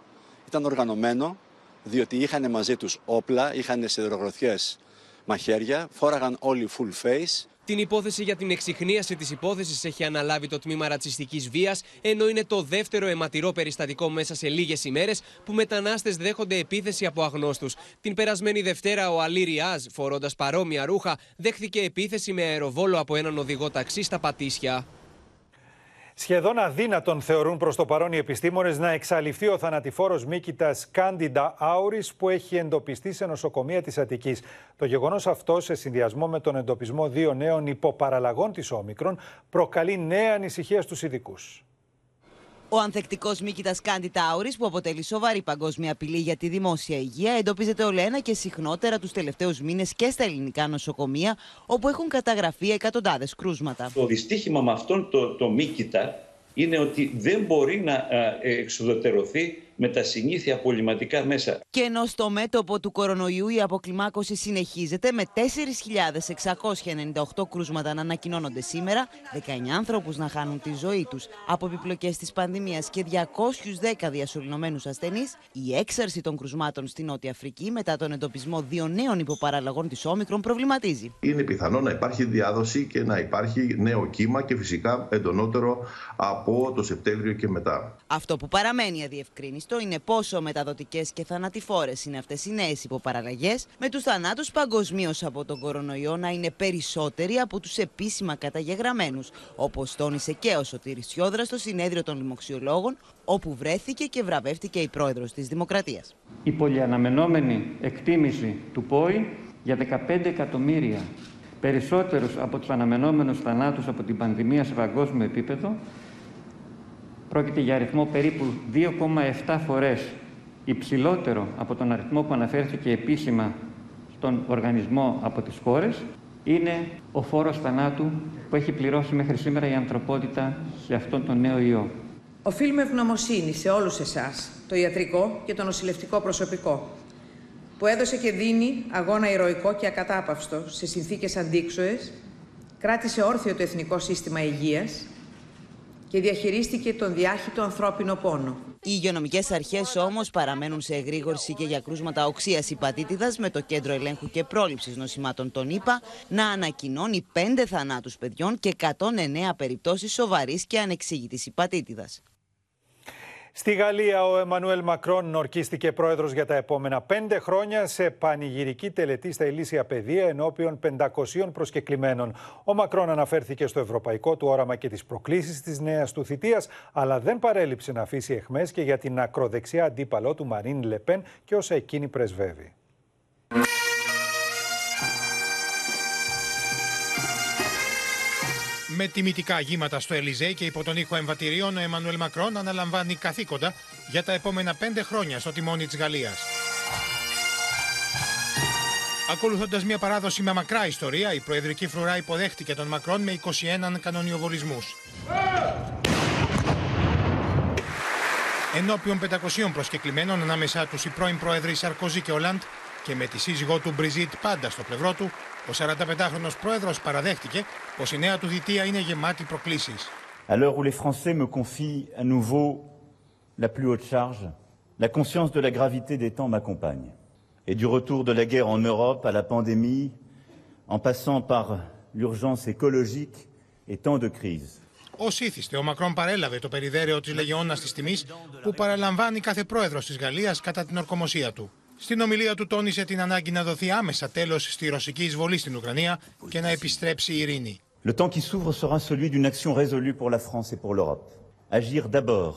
Ήταν οργανωμένο, διότι είχαν μαζί τους όπλα, είχαν σιδερογροθιές μαχαίρια, φόραγαν όλοι full face την υπόθεση για την εξυχνίαση της υπόθεσης έχει αναλάβει το τμήμα ρατσιστικής βίας, ενώ είναι το δεύτερο αιματηρό περιστατικό μέσα σε λίγες ημέρες που μετανάστες δέχονται επίθεση από αγνώστους. Την περασμένη Δευτέρα, ο Αλή Ριάζ, φορώντας παρόμοια ρούχα, δέχθηκε επίθεση με αεροβόλο από έναν οδηγό ταξί στα Πατήσια. Σχεδόν αδύνατον θεωρούν προς το παρόν οι επιστήμονες να εξαλειφθεί ο θανατηφόρος μύκητα Κάντιντα Άουρης που έχει εντοπιστεί σε νοσοκομεία της Αττικής. Το γεγονός αυτό, σε συνδυασμό με τον εντοπισμό δύο νέων υποπαραλλαγών της Όμικρον, προκαλεί νέα ανησυχία στους ειδικούς. Ο ανθεκτικός μύκητα Κάντι Τάουρη, που αποτελεί σοβαρή παγκόσμια απειλή για τη δημόσια υγεία, εντοπίζεται όλο ένα και συχνότερα τους τελευταίους μήνες και στα ελληνικά νοσοκομεία, όπου έχουν καταγραφεί εκατοντάδες κρούσματα. Το δυστύχημα με αυτόν το, το μύκητα είναι ότι δεν μπορεί να εξοδοτερωθεί με τα συνήθεια απολυματικά μέσα. Και ενώ στο μέτωπο του κορονοϊού η αποκλιμάκωση συνεχίζεται με 4.698 κρούσματα να ανακοινώνονται σήμερα, 19 άνθρωπους να χάνουν τη ζωή τους από επιπλοκές της πανδημίας και 210 διασωληνωμένους ασθενείς, η έξαρση των κρουσμάτων στη Νότια Αφρική μετά τον εντοπισμό δύο νέων υποπαραλλαγών της Όμικρον προβληματίζει. Είναι πιθανό να υπάρχει διάδοση και να υπάρχει νέο κύμα και φυσικά εντονότερο από το Σεπτέμβριο και μετά. Αυτό που παραμένει αδιευκρίνιστο είναι πόσο μεταδοτικές και θανατηφόρες είναι αυτές οι νέες υποπαραλλαγές, με τους θανάτους παγκοσμίως από τον κορονοϊό να είναι περισσότεροι από τους επίσημα καταγεγραμμένους, όπως τόνισε και ο Σωτήρης Σιόδρας στο συνέδριο των λοιμοξιολόγων, όπου βρέθηκε και βραβεύτηκε η πρόεδρος της Δημοκρατίας. Η πολυαναμενόμενη εκτίμηση του ΠΟΗ για 15 εκατομμύρια περισσότερους από τους αναμενόμενους θανάτους από την πανδημία σε παγκόσμιο επίπεδο Πρόκειται για αριθμό περίπου 2,7 φορές υψηλότερο από τον αριθμό που αναφέρθηκε επίσημα στον οργανισμό από τις χώρες. Είναι ο φόρος θανάτου που έχει πληρώσει μέχρι σήμερα η ανθρωπότητα σε αυτόν τον νέο ιό. Οφείλουμε ευγνωμοσύνη σε όλους εσάς, το ιατρικό και το νοσηλευτικό προσωπικό, που έδωσε και δίνει αγώνα ηρωικό και ακατάπαυστο σε συνθήκες αντίξωες, κράτησε όρθιο το Εθνικό Σύστημα Υγείας και διαχειρίστηκε τον διάχυτο ανθρώπινο πόνο. Οι υγειονομικές αρχές όμως παραμένουν σε εγρήγορση και για κρούσματα οξίας υπατήτηδας, με το Κέντρο Ελέγχου και Πρόληψης Νοσημάτων των ΗΠΑ να ανακοινώνει 5 θανάτους παιδιών και 109 περιπτώσεις σοβαρής και ανεξήγητης υπατήτηδας. Στη Γαλλία, ο Εμμανουέλ Μακρόν ορκίστηκε πρόεδρος για τα επόμενα πέντε χρόνια σε πανηγυρική τελετή στα ηλίσια παιδεία ενώπιον 500 προσκεκλημένων. Ο Μακρόν αναφέρθηκε στο ευρωπαϊκό του όραμα και τις προκλήσεις της νέας του θητείας, αλλά δεν παρέλειψε να αφήσει εχμές και για την ακροδεξιά αντίπαλό του Μαρίν Λεπέν και όσα εκείνη πρεσβεύει. Με τιμητικά αγήματα στο Ελιζέ και υπό τον ήχο εμβατηρίων, ο Εμμανουέλ Μακρόν αναλαμβάνει καθήκοντα για τα επόμενα πέντε χρόνια στο τιμόνι της Γαλλίας. Ακολουθώντας μια παράδοση με μακρά ιστορία, η Προεδρική Φρουρά υποδέχτηκε τον Μακρόν με 21 κανονιοβολισμούς. Ενώπιον 500 προσκεκλημένων, ανάμεσά τους οι πρώην Πρόεδροι Σαρκοζή και Ολάντ και με τη σύζυγό του Μπριζίτ πάντα στο πλευρό του, ο 45χρονο πρόεδρο παραδέχτηκε πω η νέα του θητεία είναι γεμάτη προκλήσει. À l'heure où les Français me confient à nouveau la plus haute charge, la conscience de la gravité des temps m'accompagne. Et du retour de la guerre en Europe à la pandémie, en passant par l'urgence écologique et tant de crises. Ω ήθιστε, ο Μακρόν παρέλαβε το περιδέρεο τη Λεγεώνα τη Τιμή που παραλαμβάνει κάθε πρόεδρο τη Γαλλία κατά την ορκομοσία του. Στην ομιλία του τόνισε την ανάγκη να δοθεί άμεσα τέλος στη ρωσική εισβολή στην Ουκρανία και να επιστρέψει η ειρήνη. Le temps qui s'ouvre sera celui d'une action résolue pour la France et pour l'Europe. Agir d'abord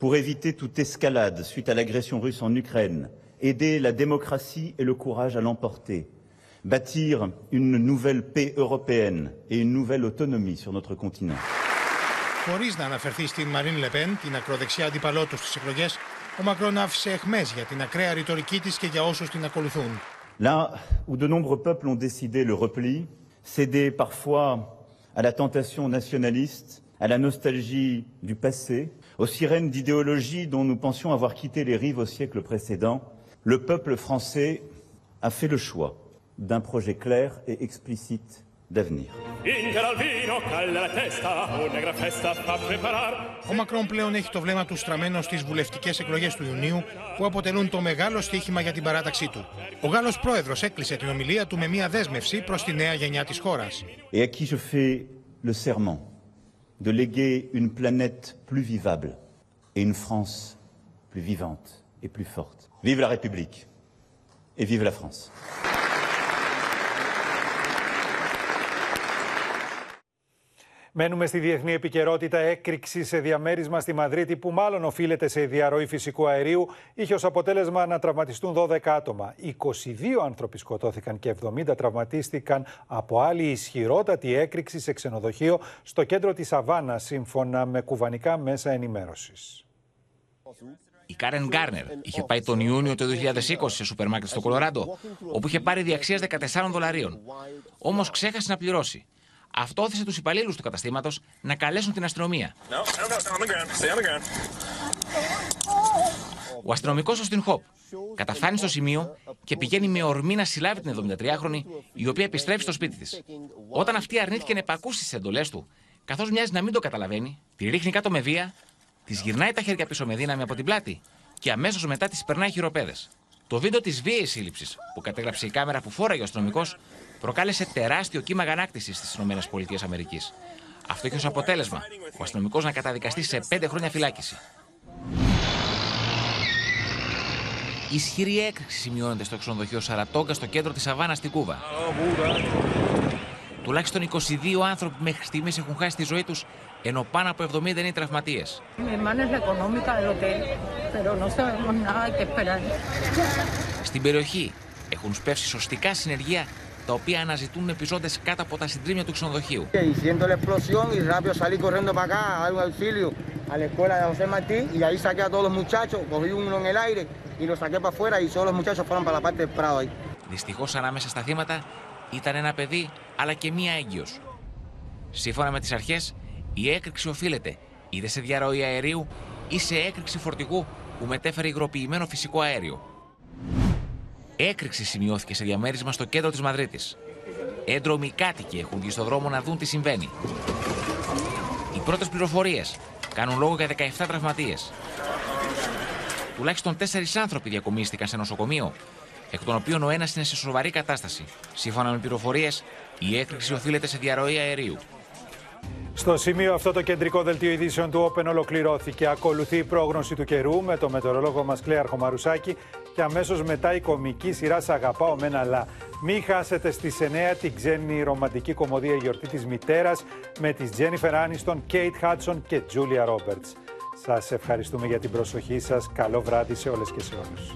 pour éviter toute escalade suite à l'agression russe en Ukraine, aider la démocratie et le courage à l'emporter, bâtir une nouvelle paix européenne et une nouvelle autonomie sur notre continent. Χωρίς να αναφερθεί στην Μαρίν Λεπέν, την ακροδεξιά αντίπαλό του στις εκλογές, ο Μακρόν άφησε εχμές για την ακραία ρητορική της και για όσους την ακολουθούν. Là où de nombreux peuples ont décidé le repli, cédé parfois à la tentation nationaliste, à la nostalgie du passé, aux sirènes d'idéologie dont nous pensions avoir quitté les rives au siècle précédent, le peuple français a fait le choix d'un projet clair et explicite d'avenir. Ο Μακρόν πλέον έχει το βλέμμα του στραμμένο στις βουλευτικές εκλογές του Ιουνίου, που αποτελούν το μεγάλο στίχημα για την παράταξή του. Ο Γάλλος πρόεδρος έκλεισε την ομιλία του με μια δέσμευση προς τη νέα γενιά της χώρας. Et à qui je fais le serment de léguer une planète plus vivable et une France plus vivante et plus forte. Vive la République et vive la France. Μένουμε στη διεθνή επικαιρότητα. Έκρηξη σε διαμέρισμα στη Μαδρίτη, που μάλλον οφείλεται σε διαρροή φυσικού αερίου, είχε ως αποτέλεσμα να τραυματιστούν 12 άτομα. 22 άνθρωποι σκοτώθηκαν και 70 τραυματίστηκαν από άλλη ισχυρότατη έκρηξη σε ξενοδοχείο στο κέντρο της Αβάνα, σύμφωνα με κουβανικά μέσα ενημέρωσης. Η Κάρεν Γκάρνερ είχε πάει τον Ιούνιο του 2020 σε σούπερ μάρκετ στο Κολοράντο, όπου είχε πάρει διαξίας 14 δολαρίων. Όμως ξέχασε να πληρώσει. Αυτό όθησε τους υπαλλήλους του καταστήματος να καλέσουν την αστυνομία. Ο αστυνομικός ο Στιν Χοπ καταφθάνει στο σημείο και πηγαίνει με ορμή να συλλάβει την 73χρονη, η οποία επιστρέφει στο σπίτι της. Όταν αυτή αρνήθηκε να επακούσει τις εντολές του, καθώς μοιάζει να μην το καταλαβαίνει, τη ρίχνει κάτω με βία, της γυρνάει τα χέρια πίσω με δύναμη από την πλάτη και αμέσως μετά τη περνάει χειροπέδες. Το βίντεο της βίαιης σύλληψης που κατέγραψε η κάμερα που φόραγε ο αστυνομικός προκάλεσε τεράστιο κύμα αγανάκτησης στις ΗΠΑ. Αυτό έχει ως αποτέλεσμα ο αστυνομικός να καταδικαστεί σε πέντε χρόνια φυλάκιση. Ισχυρή έκρηξη σημειώνεται στο ξενοδοχείο Σαρατόγκα στο κέντρο της Αβάνα στην Κούβα. Τουλάχιστον 22 άνθρωποι μέχρι στιγμής έχουν χάσει τη ζωή τους, ενώ πάνω από 70 είναι τραυματίες. Στην περιοχή έχουν σπεύσει σωστικά συνεργεία τα οποία αναζητούν επιζώντε κάτω από τα συντρίμια του ξενοδοχείου. Δυστυχώς ανάμεσα στα θύματα ήταν ένα παιδί αλλά και μία έγκυος. Σύμφωνα με τις αρχές, η έκρηξη οφείλεται είτε σε διαρροή αερίου ή σε έκρηξη φορτηγού που μετέφερε υγροποιημένο φυσικό αέριο. Έκρηξη σημειώθηκε σε διαμέρισμα στο κέντρο της Μαδρίτης. Έντρομοι κάτοικοι έχουν βγει στο δρόμο να δουν τι συμβαίνει. Οι πρώτες πληροφορίες κάνουν λόγο για 17 τραυματίες. Τουλάχιστον τέσσερις άνθρωποι διακομίστηκαν σε νοσοκομείο, εκ των οποίων ο ένας είναι σε σοβαρή κατάσταση. Σύμφωνα με πληροφορίες, η έκρηξη οφείλεται σε διαρροή αερίου. Στο σημείο αυτό το κεντρικό δελτίο ειδήσεων του Open ολοκληρώθηκε. Ακολουθεί η πρόγνωση του καιρού με το μετεωρολόγο μας Κλέα Αρχομαρουσάκη και αμέσως μετά η κομική σειρά Σ' αγαπάω με ένα λα. Μην χάσετε στις 9 την ξένη ρομαντική κομμωδία γιορτή της μητέρας με τις Τζένιφερ Άνιστον, Κέιτ Χάτσον και Τζούλια Ρόμπερτς. Σας ευχαριστούμε για την προσοχή σας. Καλό βράδυ σε όλες και σε όλους.